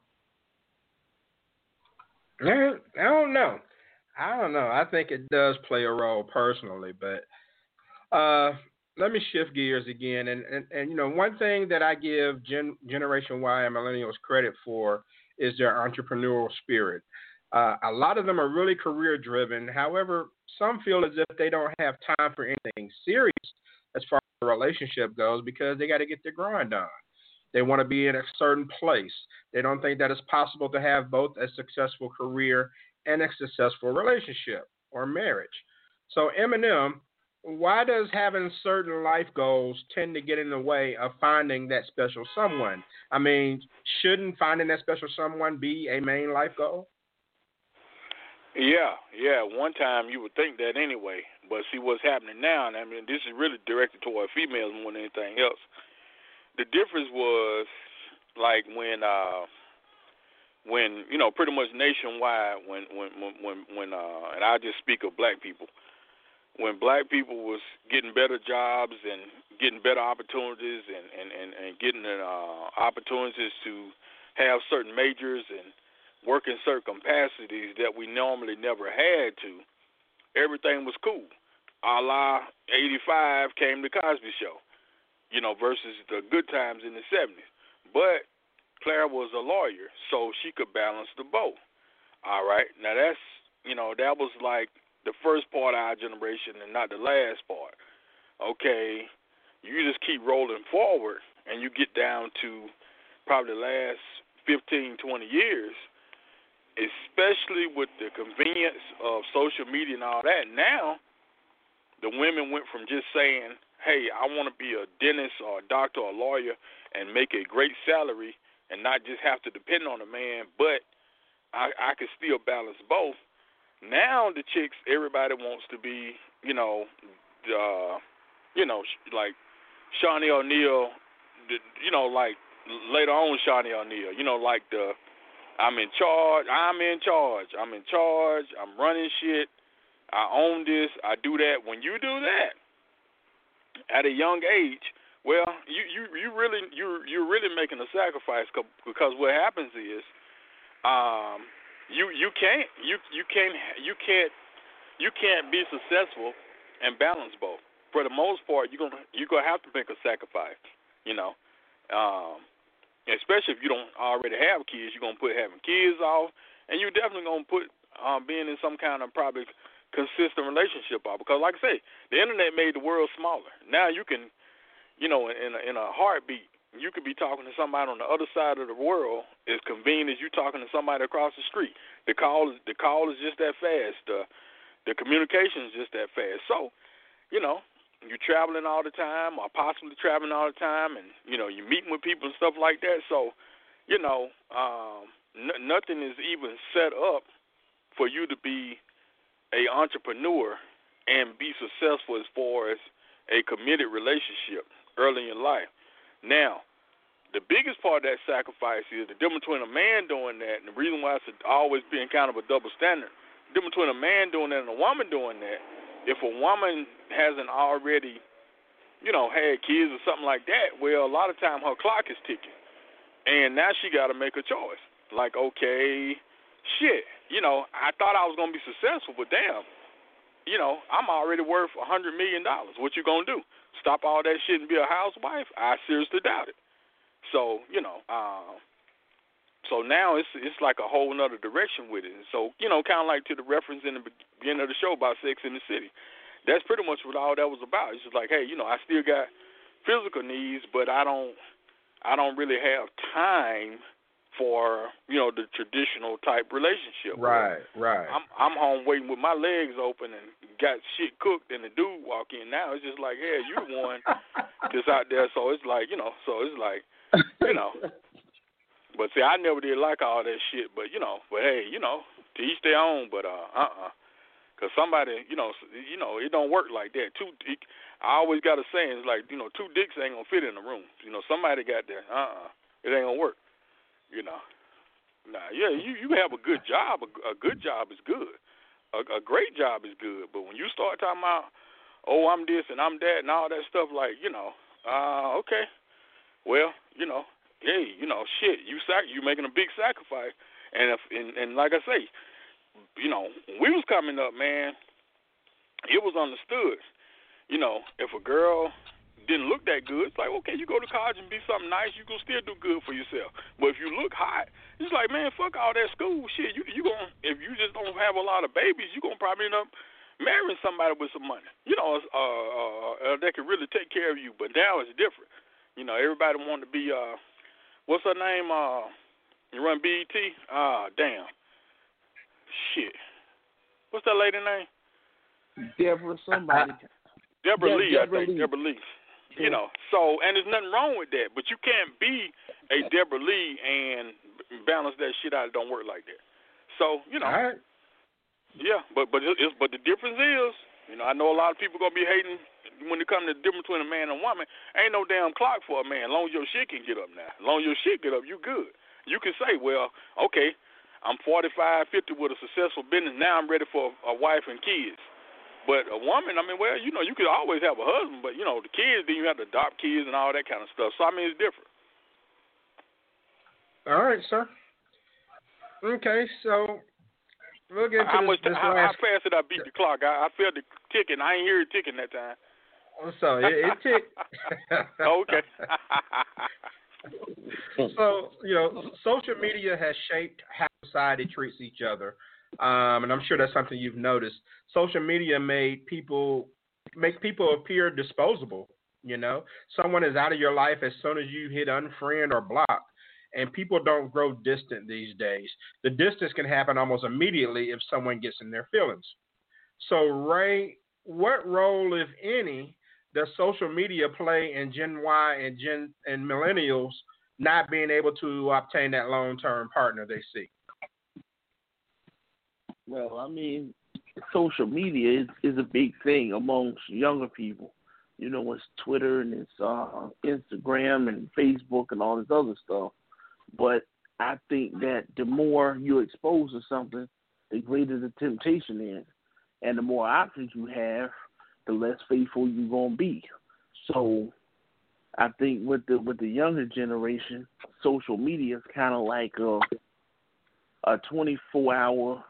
S1: I don't know. I don't know. I think it does play a role personally, but uh, let me shift gears again. And, and, and you know, one thing that I give Gen, Generation Y and Millennials credit for is their entrepreneurial spirit. Uh, a lot of them are really career driven. However, some feel as if they don't have time for anything serious as far as the relationship goes because they got to get their grind on. They want to be in a certain place. They don't think that it's possible to have both a successful career and a successful relationship or marriage. So, Eminem, why does having certain life goals tend to get in the way of finding that special someone? I mean, shouldn't finding that special someone be a main life goal?
S13: Yeah, yeah. One time you would think that anyway, but see what's happening now. And I mean, this is really directed toward females more than anything else. The difference was like when, uh when you know, pretty much nationwide, when when when when, uh, and I just speak of black people, when black people was getting better jobs and getting better opportunities and and and, and getting uh, opportunities to have certain majors and work in certain capacities that we normally never had to, everything was cool. A la 85 came the Cosby Show, you know, versus the good times in the 70s. But Claire was a lawyer, so she could balance the both. All right. Now that's, you know, that was like the first part of our generation and not the last part. Okay, you just keep rolling forward and you get down to probably the last 15, 20 years – especially with the convenience of social media and all that. Now, the women went from just saying, "Hey, I want to be a dentist or a doctor or a lawyer and make a great salary and not just have to depend on a man, but I, I can still balance both." Now the chicks, everybody wants to be, you know, uh, you know, like Shaunie O'Neal, you know, like later on Shaunie O'Neal, you know, like the I'm in charge. I'm in charge. I'm in charge. I'm running shit. I own this. I do that. When you do that at a young age, well, you you you really you you're really making a sacrifice because what happens is, um, you you can't you you can't you can't you can't be successful and balance both. For the most part, you're gonna you're gonna have to make a sacrifice. You know, um, especially if you don't already have kids, you're gonna put having kids off, and you're definitely gonna put um, being in some kind of probably consistent relationship off. Because, like I say, the internet made the world smaller. Now you can, you know, in a, in a heartbeat, you could be talking to somebody on the other side of the world as convenient as you talking to somebody across the street. The call the call is just that fast. The the communication is just that fast. So, you know, you're traveling all the time or possibly traveling all the time and you know you're meeting with people and stuff like that so you know um n- nothing is even set up for you to be a entrepreneur and be successful as far as a committed relationship early in life now the biggest part of that sacrifice is the difference between a man doing that and the reason why it's always being kind of a double standard the difference between a man doing that and a woman doing that if a woman hasn't already, you know, had kids or something like that, well, a lot of time her clock is ticking, and now she got to make a choice. Like, okay, shit, you know, I thought I was gonna be successful, but damn, you know, I'm already worth a hundred million dollars. What you gonna do? Stop all that shit and be a housewife? I seriously doubt it. So, you know, uh, so now it's it's like a whole another direction with it. So you know, kind of like to the reference in the beginning of the show about Sex in the City. That's pretty much what all that was about. It's just like, hey, you know, I still got physical needs, but I don't I don't really have time for you know the traditional type relationship.
S1: Right, right.
S13: I'm I'm home waiting with my legs open and got shit cooked, and the dude walk in. Now it's just like, hey, you the one that's out there. So it's like, you know, so it's like, you know, but see, I never did like all that shit. But you know, but hey, you know, to each their own. But uh, uh, uh cause somebody, you know, you know, it don't work like that. Two, it, I always got a saying, it's like, you know, two dicks ain't gonna fit in the room. You know, somebody got there. Uh, uh it ain't gonna work. You know. Nah, yeah, you you have a good job. A, a good job is good. A, a great job is good. But when you start talking about, oh, I'm this and I'm that and all that stuff, like, you know, uh, okay, well, you know, hey, you know, shit, you sac you making a big sacrifice. And if and, and like I say, you know, when we was coming up, man, it was understood. You know, if a girl didn't look that good, it's like, okay, you go to college and be something nice, you gonna still do good for yourself. But if you look hot, it's like, man, fuck all that school shit. You you gonna if you just don't have a lot of babies, you are gonna probably end up marrying somebody with some money. You know, uh, uh, uh, that can really take care of you. But now it's different. You know, everybody want to be uh What's her name? Uh, you run BET? Ah, damn. Shit. What's that lady name?
S6: Deborah somebody.
S13: Deborah
S6: De-
S13: Lee,
S6: Deborah
S13: I think.
S6: Lee.
S13: Deborah Lee. You know, so and there's nothing wrong with that, but you can't be a Deborah Lee and balance that shit out. It don't work like that. So you know,
S1: right.
S13: Yeah, but but it's but the difference is, you know, I know a lot of people gonna be hating when it comes to the difference between a man and a woman. Ain't no damn clock for a man. As long as your shit can get up now. As long as your shit get up, you good. You can say, well, okay, I'm 45, 50 with a successful business. Now I'm ready for a wife and kids. But a woman, I mean, well, you know, you could always have a husband, but you know, the kids, then you have to adopt kids and all that kind of stuff. So I mean, it's different.
S1: All right, sir. Okay, so we'll get to
S13: how
S1: this,
S13: much?
S1: this
S13: how, how fast did I beat the clock? I, I felt the ticking. I ain't hear it ticking that time.
S1: So it, it ticked.
S13: okay.
S1: so you know, social media has shaped how society treats each other, um, and I'm sure that's something you've noticed. Social media made people make people appear disposable. You know, someone is out of your life as soon as you hit unfriend or block, and people don't grow distant these days. The distance can happen almost immediately if someone gets in their feelings. So, Ray, what role, if any, does social media play in Gen Y and Gen and millennials not being able to obtain that long term partner they seek?
S6: Well, I mean, social media is, is a big thing amongst younger people. You know, it's Twitter and it's uh, Instagram and Facebook and all this other stuff. But I think that the more you're exposed to something, the greater the temptation is. And the more options you have, the less faithful you're gonna be. So I think with the with the younger generation, social media is kinda like a a twenty four hour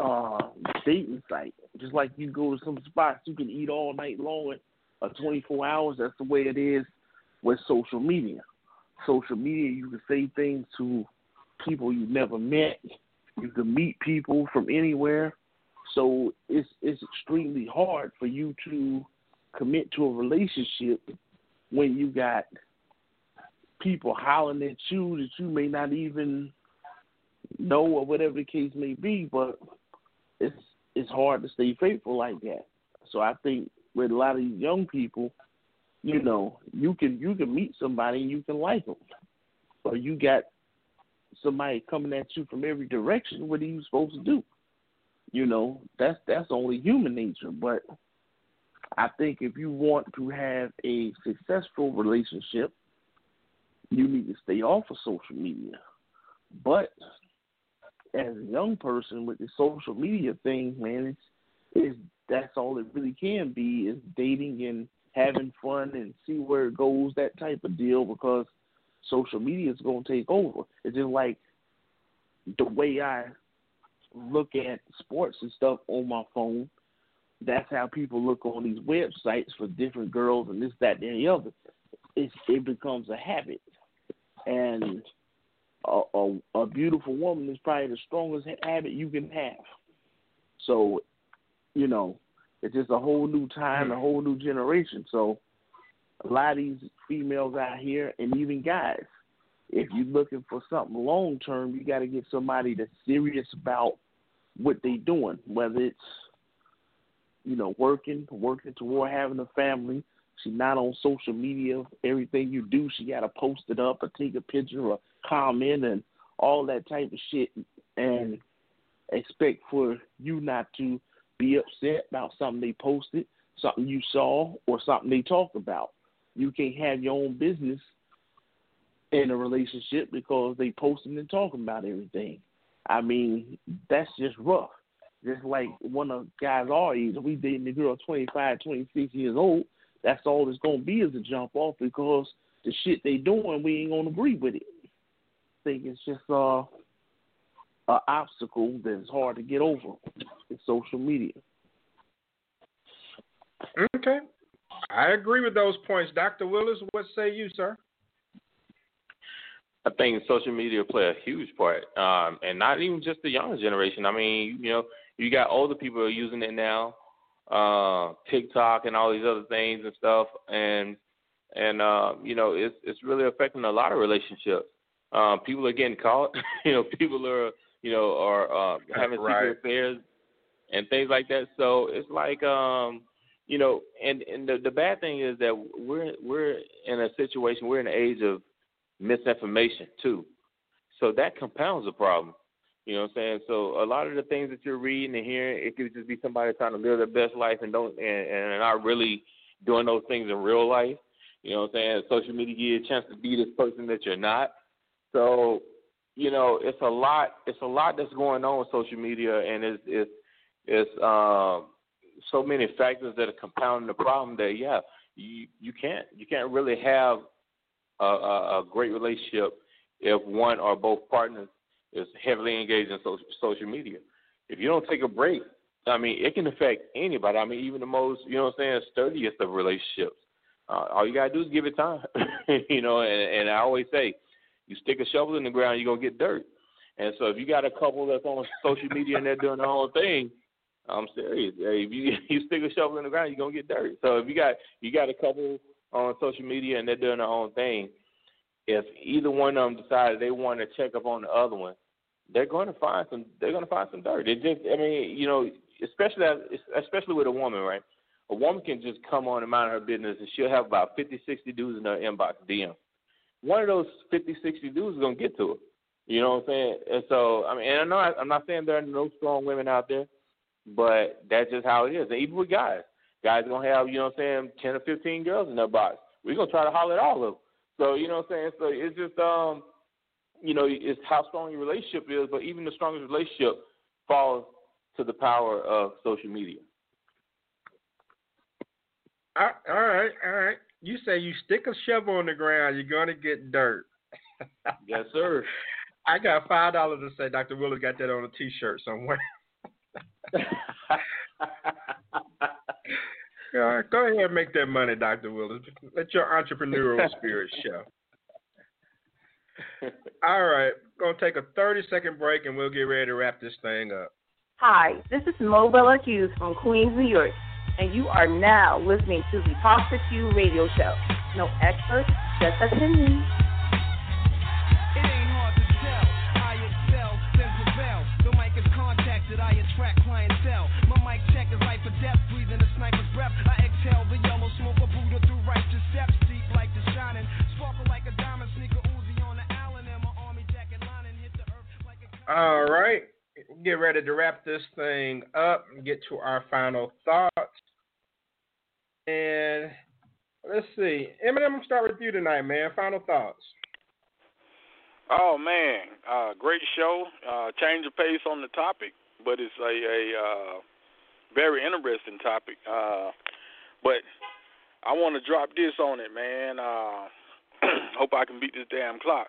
S6: uh dating site. Just like you go to some spots you can eat all night long and uh, twenty four hours, that's the way it is with social media. Social media you can say things to people you never met. You can meet people from anywhere. So it's it's extremely hard for you to commit to a relationship when you got people hollering at you that you may not even know or whatever the case may be, but it's it's hard to stay faithful like that. So I think with a lot of young people, you know, you can you can meet somebody and you can like them, or you got somebody coming at you from every direction. What are you supposed to do? You know, that's that's only human nature. But I think if you want to have a successful relationship, you need to stay off of social media. But as a young person with the social media thing, man, it's is that's all it really can be is dating and having fun and see where it goes, that type of deal because social media is gonna take over. It's just like the way I look at sports and stuff on my phone, that's how people look on these websites for different girls and this, that, and the other. It's, it becomes a habit, and a, a, a beautiful woman is probably the strongest habit you can have. So, you know, it's just a whole new time, a whole new generation. So, a lot of these females out here, and even guys, if you're looking for something long term, you got to get somebody that's serious about what they're doing, whether it's you know working, working toward having a family. She's not on social media. Everything you do, she got to post it up or take a picture or comment and all that type of shit, and expect for you not to be upset about something they posted, something you saw, or something they talked about. You can't have your own business in a relationship because they posting and talking about everything. I mean, that's just rough. Just like one of guys our age, we dating a girl 25, 26 years old, that's all it's going to be is a jump off because the shit they doing, we ain't going to agree with it. I think it's just uh, an obstacle that's hard to get over. It's social media.
S1: Okay. I agree with those points. Dr. Willis, what say you, sir?
S11: I think social media play a huge part, um, and not even just the younger generation. I mean, you know, you got older people using it now, uh, TikTok and all these other things and stuff, and and uh, you know, it's it's really affecting a lot of relationships. Um, people are getting caught. you know, people are you know are uh, having
S1: Right.
S11: secret affairs and things like that. So it's like um, you know, and and the the bad thing is that we're we're in a situation, we're in an age of misinformation too. So that compounds the problem. You know what I'm saying? So a lot of the things that you're reading and hearing, it could just be somebody trying to live their best life and don't and, and not really doing those things in real life. You know what I'm saying? Social media gives you a chance to be this person that you're not. So, you know, it's a lot it's a lot that's going on with social media and it's it's it's um so many factors that are compounding the problem that yeah, you you can't you can't really have a, a, a great relationship if one or both partners is heavily engaged in social social media. If you don't take a break, I mean, it can affect anybody. I mean, even the most you know what I'm saying sturdiest of relationships. Uh, all you gotta do is give it time, you know. And, and I always say, you stick a shovel in the ground, you're gonna get dirt. And so if you got a couple that's on social media and they're doing their own thing, I'm serious. If you you stick a shovel in the ground, you're gonna get dirt. So if you got you got a couple on social media and they're doing their own thing, if either one of them decides they want to check up on the other one, they're going to find some. They're going to find some dirt. It just, I mean, you know, especially especially with a woman, right? A woman can just come on and mind her business, and she'll have about fifty, sixty dudes in her inbox DM. One of those fifty, sixty dudes is going to get to her. You know what I'm saying? And so, I mean, and I know I'm not saying there are no strong women out there, but that's just how it is. And even with guys, guys are gonna have, you know what I'm saying, ten or fifteen girls in their box. We're gonna try to holler at all of them. So you know what I'm saying? So it's just um, you know, it's how strong your relationship is, but even the strongest relationship falls to the power of social media.
S1: All right, all right. You say you stick a shovel on the ground, you're gonna get dirt.
S11: yes, sir.
S1: I got five dollars to say Dr. Willis got that on a T-shirt somewhere. go ahead and make that money, Dr. Willis. Let your entrepreneurial spirit show. All right, gonna take a thirty second break and we'll get ready to wrap this thing up.
S14: Hi, this is Mo Bella Hughes from Queens, New York, and you are now listening to the Talk 2 Q radio show. No experts, just opinions.
S1: All right, get ready to wrap this thing up and get to our final thoughts. And let's see, Eminem, I'm gonna start with you tonight, man. Final thoughts.
S13: Oh man, uh, great show. Uh, change of pace on the topic, but it's a, a uh, very interesting topic. Uh, but I want to drop this on it, man. Uh, hope I can beat this damn clock.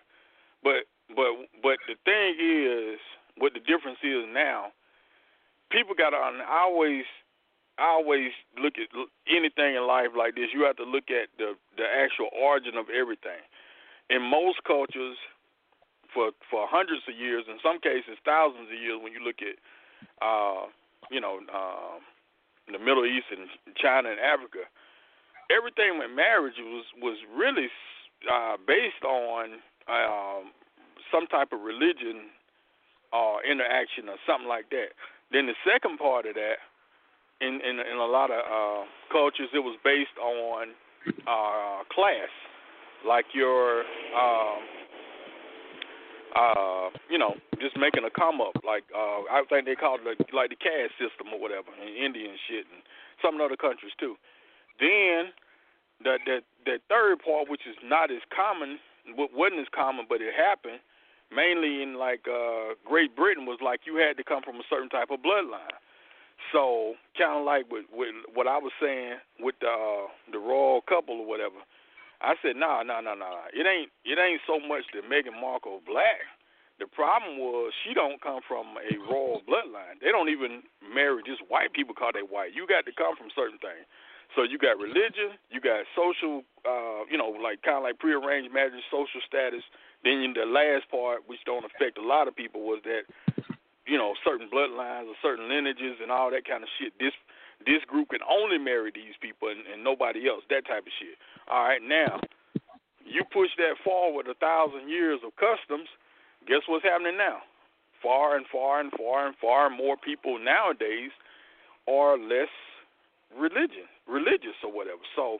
S13: But but but the thing is, what the difference is now, people got to. I always Always look at anything in life like this. You have to look at the the actual origin of everything. In most cultures, for for hundreds of years, in some cases thousands of years, when you look at, uh, you know, uh, the Middle East and China and Africa, everything with marriage was was really uh, based on um, some type of religion or interaction or something like that. Then the second part of that, in in, in a lot of uh, cultures, it was based on uh, class, like your, uh, uh, you know, just making a come up. Like uh, I think they call it like the caste system or whatever in Indian shit and some other countries too. Then that that that third part, which is not as common, wasn't as common, but it happened mainly in like uh Great Britain was like you had to come from a certain type of bloodline. So kind of like with, with what I was saying with the uh, the royal couple or whatever. I said, nah, nah, nah, nah. It ain't it ain't so much that Meghan Markle black. The problem was she don't come from a royal bloodline. They don't even marry just white people call they white. You got to come from certain things. So you got religion, you got social, uh, you know, like kind of like prearranged marriage, social status, then the last part, which don't affect a lot of people, was that you know certain bloodlines or certain lineages and all that kind of shit. This this group can only marry these people and, and nobody else. That type of shit. All right, now you push that forward a thousand years of customs. Guess what's happening now? Far and far and far and far more people nowadays are less religion, religious or whatever. So,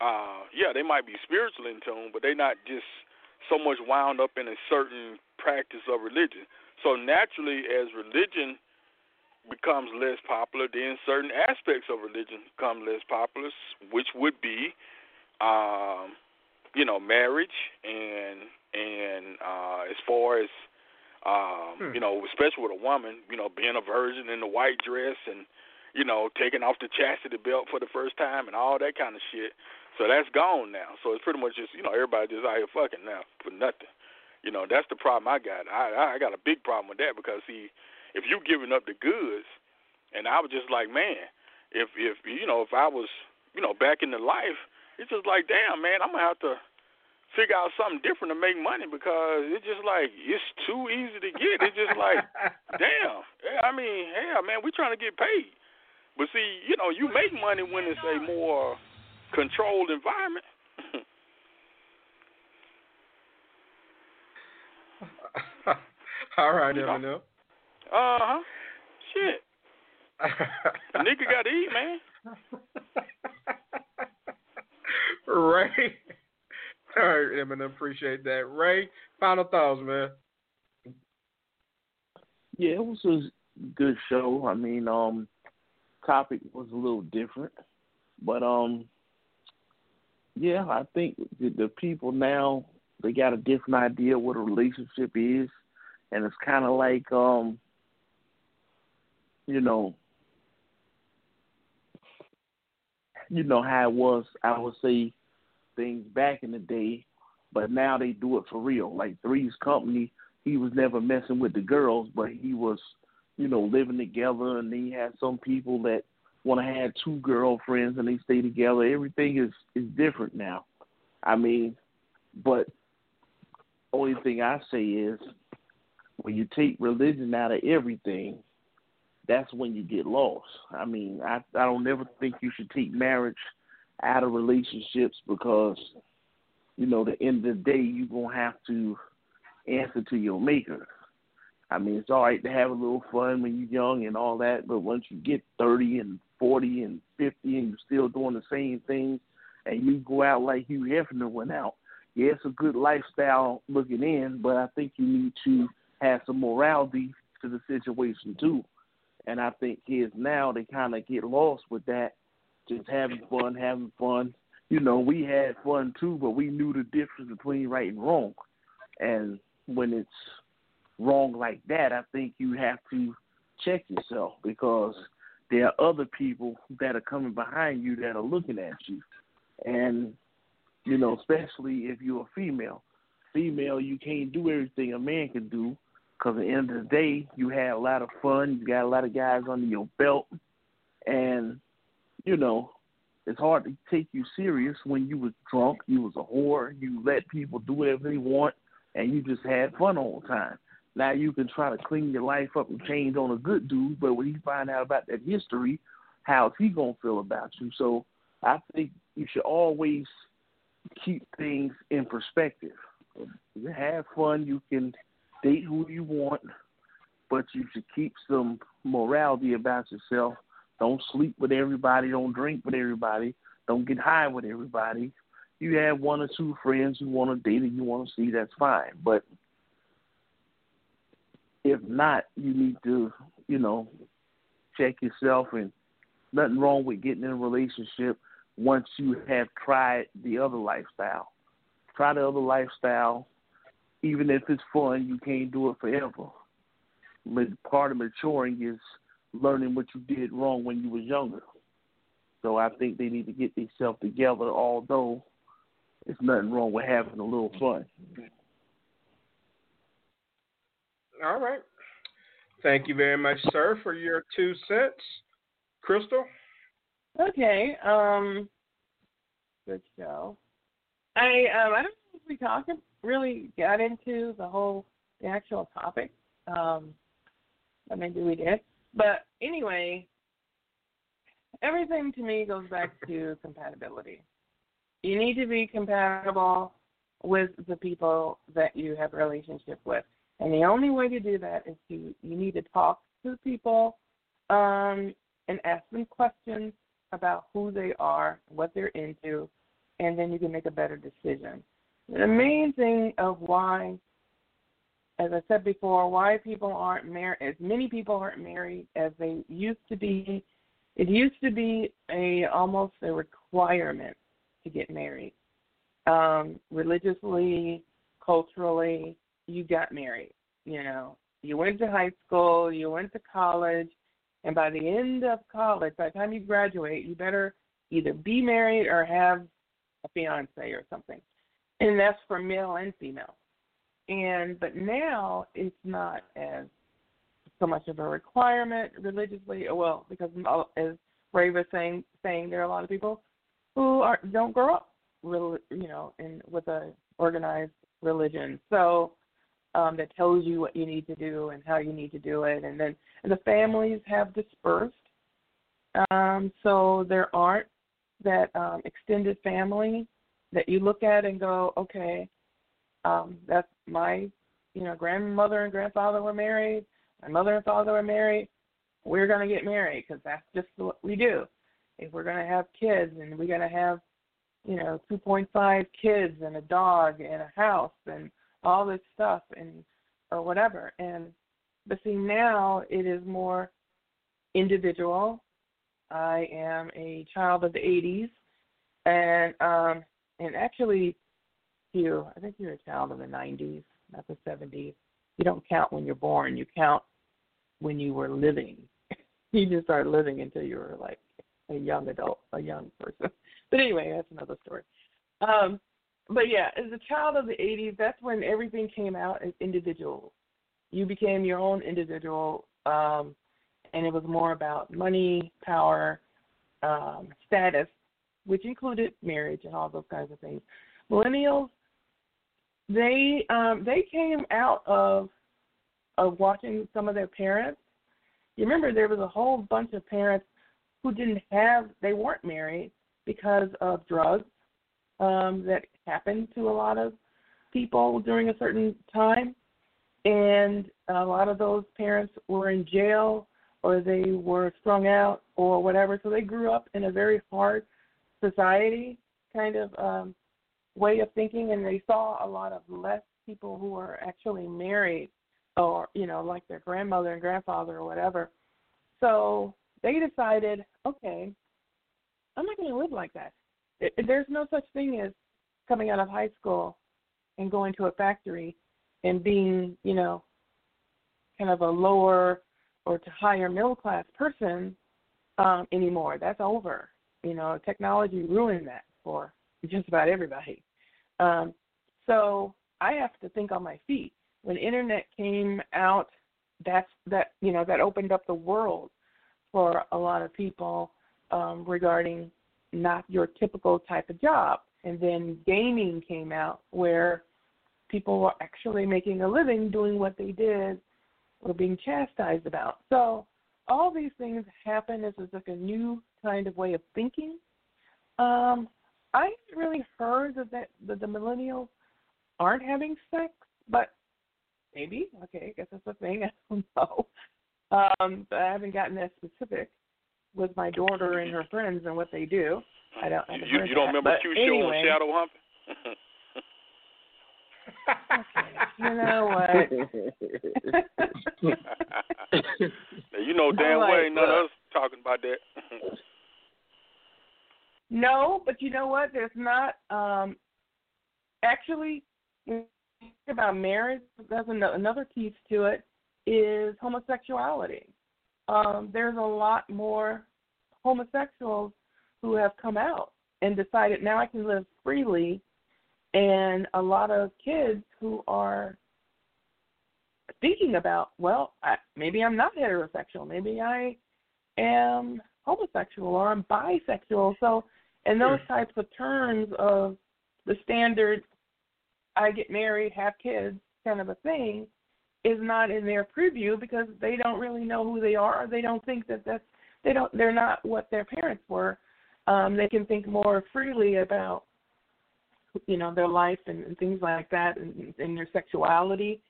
S13: uh, yeah, they might be spiritually in tune, but they're not just so much wound up in a certain practice of religion. So naturally, as religion becomes less popular, then certain aspects of religion become less popular, which would be, um, you know, marriage and and uh, as far as um,
S1: Hmm.
S13: you know, especially with a woman, you know, being a virgin in the white dress and you know, taking off the chastity belt for the first time and all that kind of shit. So that's gone now. So it's pretty much just you know everybody just out here fucking now for nothing. You know, that's the problem I got. I I got a big problem with that because see, if you giving up the goods, and I was just like, man, if if you know if I was you know back in the life, it's just like, damn man, I'm gonna have to figure out something different to make money because it's just like it's too easy to get. It's just like, damn. I mean, hell, man, we trying to get paid. But see, you know, you make money when it's a more controlled environment.
S1: All right,
S13: You.
S1: Eminem.
S13: Uh huh. Shit. A nigga got to eat, man.
S1: Ray. All right, Eminem, appreciate that. Ray, final thoughts, man.
S6: Yeah, it was a good show. I mean, um, topic was a little different, but um, yeah, I think the, the people now they got a different idea what a relationship is, and it's kind of like um, you know, you know how it was. I would say things back in the day, but now they do it for real. Like Three's Company, he was never messing with the girls, but he was, you know, living together. And he had some people that want to have two girlfriends and they stay together. Everything is is different now. I mean, but only thing I say is when you take religion out of everything, that's when you get lost. I mean, I I don't never think you should take marriage out of relationships because you know the end of the day you're gonna have to answer to your maker. I mean, it's all right to have a little fun when you're young and all that, but once you get 30 and 40 and 50 and you're still doing the same things, and you go out like Hugh Hefner went out, yeah, it's a good lifestyle looking in, but I think you need to have some morality to the situation too. And I think kids now they kind of get lost with that, just having fun, having fun. You know, we had fun too, but we knew the difference between right and wrong. And when it's wrong like that, I think you have to check yourself because there are other people that are coming behind you that are looking at you. And, you know, especially if you're a female. Female, you can't do everything a man can do because at the end of the day, you had a lot of fun. You got a lot of guys under your belt. And, you know, it's hard to take you serious when you was drunk, you was a whore, you let people do whatever they want, and you just had fun all the time. Now you can try to clean your life up and change on a good dude, but when he find out about that history, how's he gonna feel about you? So I think you should always keep things in perspective. You have fun, you can date who you want, but you should keep some morality about yourself. Don't sleep with everybody, don't drink with everybody, don't get high with everybody. You have one or two friends you want to date and you want to see, that's fine. But if not, you need to, you know, check yourself and nothing wrong with getting in a relationship once you have tried the other lifestyle. Try the other lifestyle. Even if it's fun, you can't do it forever. But part of maturing is learning what you did wrong when you was younger. So I think they need to get themselves together, although it's nothing wrong with having a little fun.
S1: All right. Thank you very much, sir, for your two cents. Crystal?
S7: Okay. Um. Good show. I um I don't know if we talked really got into the whole the actual topic. Um. Maybe we did. But anyway, everything to me goes back to compatibility. You need to be compatible with the people that you have a relationship with. And the only way to do that is to you need to talk to people um, and ask them questions about who they are, what they're into, and then you can make a better decision. The main thing of why as I said before, why people aren't married, as many people aren't married as they used to be. It used to be a almost a requirement to get married. Um, religiously, culturally, you got married. You know, you went to high school, you went to college, and by the end of college, by the time you graduate, you better either be married or have a fiance or something. And that's for male and female. And but now it's not as so much of a requirement religiously. Well, because as Ray was saying, saying there are a lot of people who are don't grow up, real, you know, in with a organized religion. So um, that tells you what you need to do and how you need to do it, and then and the families have dispersed. Um, so there aren't that um, extended family that you look at and go, okay, um, that's my, you know, grandmother and grandfather were married, my mother and father were married. We're to get married because that's just what we do. If we're to have kids and we're to have, you know, 2.5 kids and a dog and a house and all this stuff and or whatever. And but see now it is more individual. I am a child of the 80s, and um, and actually, you I think you're a child of the 90s, not the 70s. You don't count when you're born. You count when you were living. you just start living until you were like a young adult, a young person. But anyway, that's another story. Um, but yeah, as a child of the 80s, that's when everything came out as individuals. You became your own individual, um, and it was more about money, power, um, status, which included marriage and all those kinds of things. Millennials, they um, they came out of of watching some of their parents. You remember there was a whole bunch of parents who didn't have they weren't married because of drugs um, that happened to a lot of people during a certain time, and a lot of those parents were in jail or they were strung out or whatever. So they grew up in a very hard society kind of um, way of thinking, and they saw a lot of less people who were actually married or you know like their grandmother and grandfather or whatever. So they decided, okay, I'm not going to live like that it, there's no such thing as coming out of high school and going to a factory and being, you know, kind of a lower or to higher middle class person um, anymore. That's over. You know, technology ruined that for just about everybody. Um, so I have to think on my feet. When internet came out, that's that you know that opened up the world for a lot of people um, regarding not your typical type of job. And then gaming came out where people were actually making a living doing what they did or being chastised about. So all these things happen as like a new kind of way of thinking. Um, I haven't really heard that, that, that the millennials aren't having sex, but maybe. Okay, I guess that's a thing. I don't know. Um, but I haven't gotten that specific with my daughter and her friends and what they do. I don't. I
S13: you you don't remember Q
S7: anyway,
S13: show on Shadow
S7: Humping? you know
S13: what? now, you know damn
S7: like,
S13: well ain't none of us talking about that.
S7: no, but you know what? There's not. um Actually, when about marriage, there's another piece to it is homosexuality um, there's a lot more homosexuals who have come out and decided now I can live freely, and a lot of kids who are thinking about, well, I, maybe I'm not heterosexual, maybe I am homosexual or I'm bisexual. So, and those types of terms of the standard, I get married, have kids, kind of a thing, is not in their preview because they don't really know who they are. Or they don't think that that's they don't they're not what their parents were. Um, they can think more freely about you know their life and, and things like that and, and their sexuality.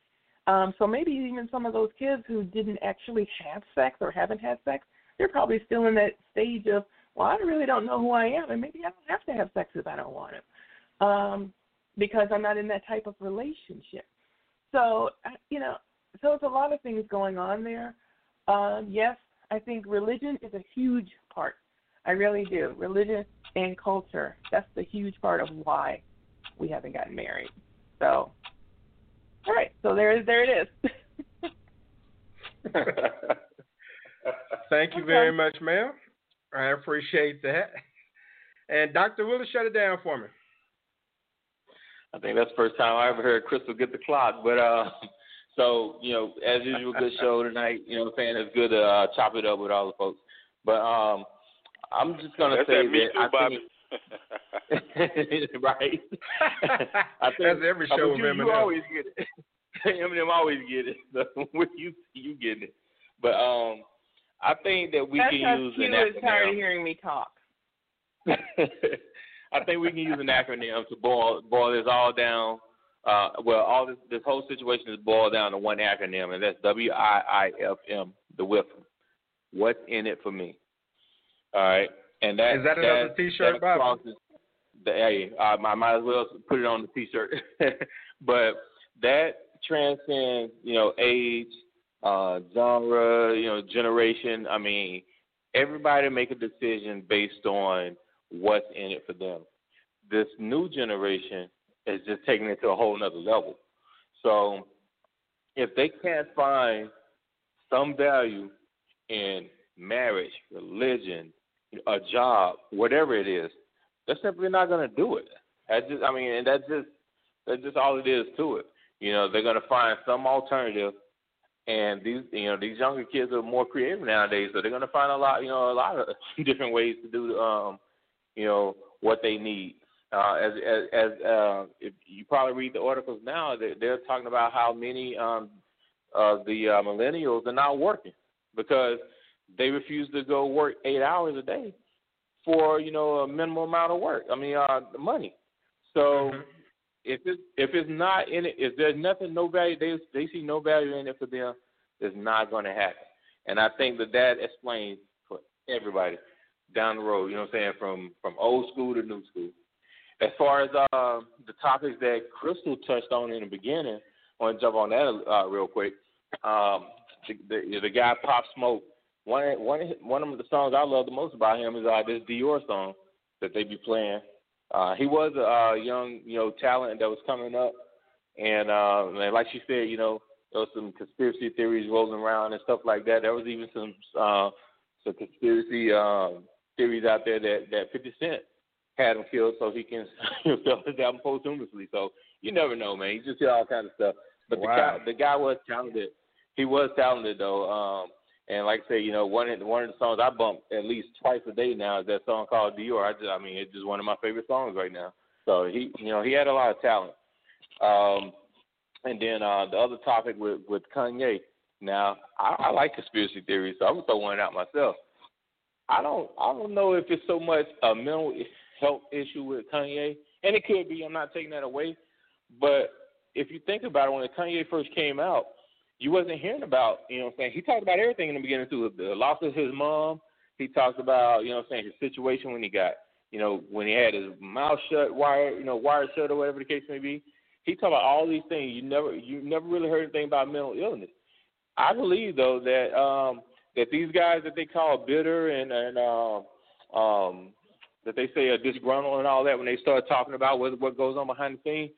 S7: Um, so maybe even some of those kids who didn't actually have sex or haven't had sex, they're probably still in that stage of, well, I really don't know who I am, and maybe I don't have to have sex if I don't want to, um, because I'm not in that type of relationship. So you know, so it's a lot of things going on there. Um, yes, I think religion is a huge part. I really do. Religion and culture. That's the huge part of why we haven't gotten married. So, all right. So there is there it is.
S1: Thank you
S7: Okay.
S1: very much, ma'am. I appreciate that. And Dr. Willis, shut it down for me.
S11: I think that's the first time I ever heard Crystal get the clock. But uh, so you know, as usual, good show tonight. You know, what I'm saying it's good to uh, chop it up with all the folks. But um, I'm just gonna
S13: That's
S11: say
S13: that me
S11: that I
S13: Bobby.
S11: think right. I think,
S1: That's every show
S11: but
S1: with
S11: you, you
S1: Eminem.
S11: always get it. Eminem always get it. So with you, you get it. But um, I think that we
S7: That's
S11: can
S7: how
S11: use
S7: Q
S11: an
S7: is tired of hearing me talk.
S11: I think we can use an acronym to boil boil this all down. Uh, well, all this this whole situation is boiled down to one acronym, and that's W I I F M. The WIF. What's in it for me? All right, and that
S1: Is that another t-shirt,
S11: that
S1: Bob?
S11: crosses The, hey, uh, I might as well put it on the t-shirt. but that transcends, you know, age, uh, genre, you know, generation. I mean, everybody make a decision based on what's in it for them. This new generation is just taking it to a whole nother level. So if they can't find some value in marriage, religion, a job, whatever it is, they're simply not going to do it. That's just, I mean, and that's just that's just all it is to it. You know, they're going to find some alternative, and these, you know, these younger kids are more creative nowadays, so they're going to find a lot, you know, a lot of different ways to do, um, you know, what they need. Uh, as as, as uh, if you probably read the articles now, they're, they're talking about how many um, of the uh, millennials are not working because they refuse to go work eight hours a day for you know a minimal amount of work. I mean, uh, the money. So if it if it's not in it, if there's nothing, no value, they they see no value in it for them. It's not going to happen. And I think that that explains for everybody down the road. You know what I'm saying? From from old school to new school. As far as uh, the topics that Crystal touched on in the beginning, I want to jump on that uh, real quick. Um, the, the the guy Pop Smoke. One one one of the songs I love the most about him is uh, this Dior song that they be playing. Uh, he was a uh, young you know talent that was coming up, and, uh, and like she said, you know there was some conspiracy theories rolling around and stuff like that. There was even some uh, some conspiracy um, theories out there that that 50 Cent had him killed so he can sell his album posthumously. So you never know, man. You just hear all kinds of stuff. But
S1: Wow.
S11: the guy, the guy was talented. He was talented though. Um, and like I say, you know, one of the, one of the songs I bump at least twice a day now is that song called Dior. I just, I mean, it's just one of my favorite songs right now. So he, you know, he had a lot of talent. Um, and then uh, the other topic with with Kanye. Now, I, I like conspiracy theories, so I'm gonna throw one out myself. I don't, I don't know if it's so much a mental health issue with Kanye, and it could be. I'm not taking that away, but if you think about it, when Kanye first came out, you wasn't hearing about, you know what I'm saying? He talked about everything in the beginning too. The loss of his mom. He talked about, you know what I'm saying, his situation when he got, you know, when he had his mouth shut, wired, you know, wired shut or whatever the case may be. He talked about all these things. You never you never really heard anything about mental illness. I believe though that um that these guys that they call bitter and and um um that they say are disgruntled and all that when they start talking about what what goes on behind the scenes,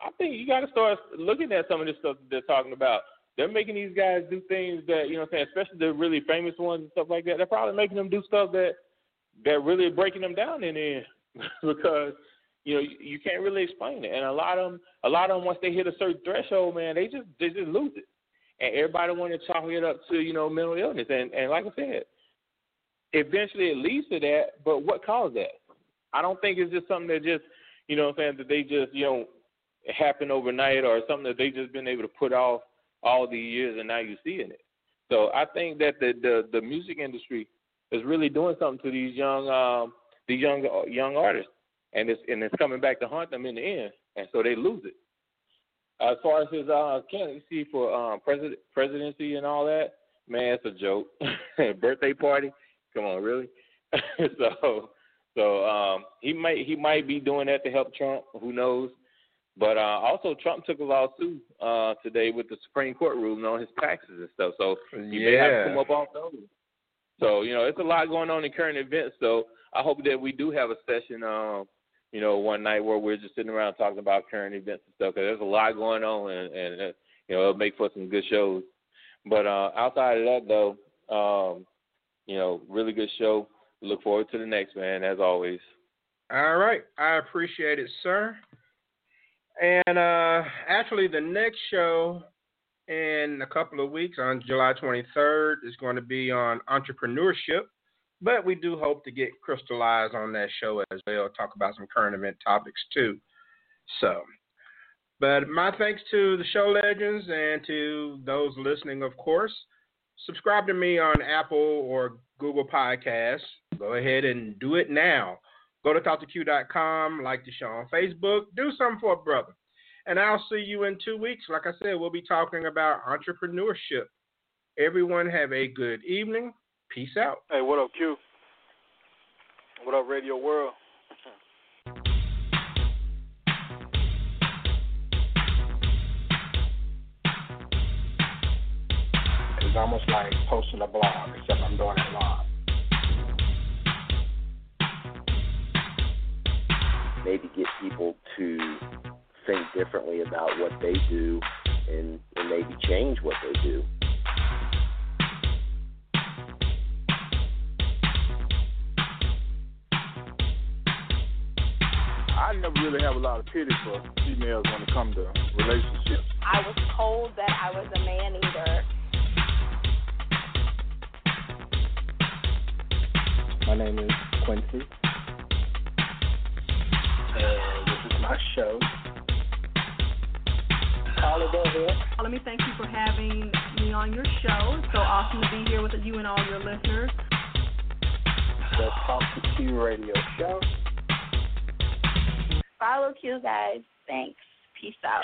S11: I think you got to start looking at some of this stuff that they're talking about. They're making these guys do things that you know, what I'm saying, especially the really famous ones and stuff like that. They're probably making them do stuff that that really breaking them down in the because you know you, you can't really explain it. And a lot of them, a lot of them, once they hit a certain threshold, man, they just they just lose it. And everybody want to chalk it up to you know mental illness. And and like I said, eventually it leads to that. But what caused that? I don't think it's just something that just you know what I'm saying that they just you know happened overnight or something that they just been able to put off all these years and now you're seeing it. So I think that the the, the music industry is really doing something to these young um these young young artists, and it's and it's coming back to haunt them in the end, and so they lose it. As far as his uh candidacy for um president presidency and all that, man, it's a joke. Birthday party, come on, really? so so um he might he might be doing that to help Trump. Who knows? But uh, also, Trump took a lawsuit uh, today with the Supreme Court ruling on his taxes and stuff. So you may have to come up off those. So you know, it's a lot going on in current events. So I hope that we do have a session, um, you know, one night where we're just sitting around talking about current events and stuff. Because there's a lot going on, and, and uh, you know, it'll make for some good shows. But uh, outside of that, though, um, you know, really good show. Look forward to the next man, as always.
S1: All right. I appreciate it, sir. And uh, actually, the next show in a couple of weeks on July 23rd is going to be on entrepreneurship. But we do hope to get crystallized on that show as well, talk about some current event topics too. So, but my thanks to the show legends and to those listening, of course. Subscribe to me on Apple or Google Podcasts. Go ahead and do it now. Go to talk2q.com, like the show on Facebook, do something for a brother. And I'll see you in two weeks. Like I said, we'll be talking about entrepreneurship. Everyone have a good evening. Peace out.
S2: Hey, what up, Q? What up, Radio World?
S4: It's almost like posting a blog, except I'm doing it live.
S15: Maybe get people to think differently about what they do and, and maybe change what they do.
S16: I never really have a lot of pity for females when it comes to relationships.
S8: I was told that I was a man eater.
S17: My name is Quincy.
S4: And this is my show. Carla here.
S5: Let me thank you for having me on your show. It's so awesome to be here with you and all your listeners.
S4: The Talk 2 Q radio show.
S8: Follow Q, guys. Thanks. Peace out.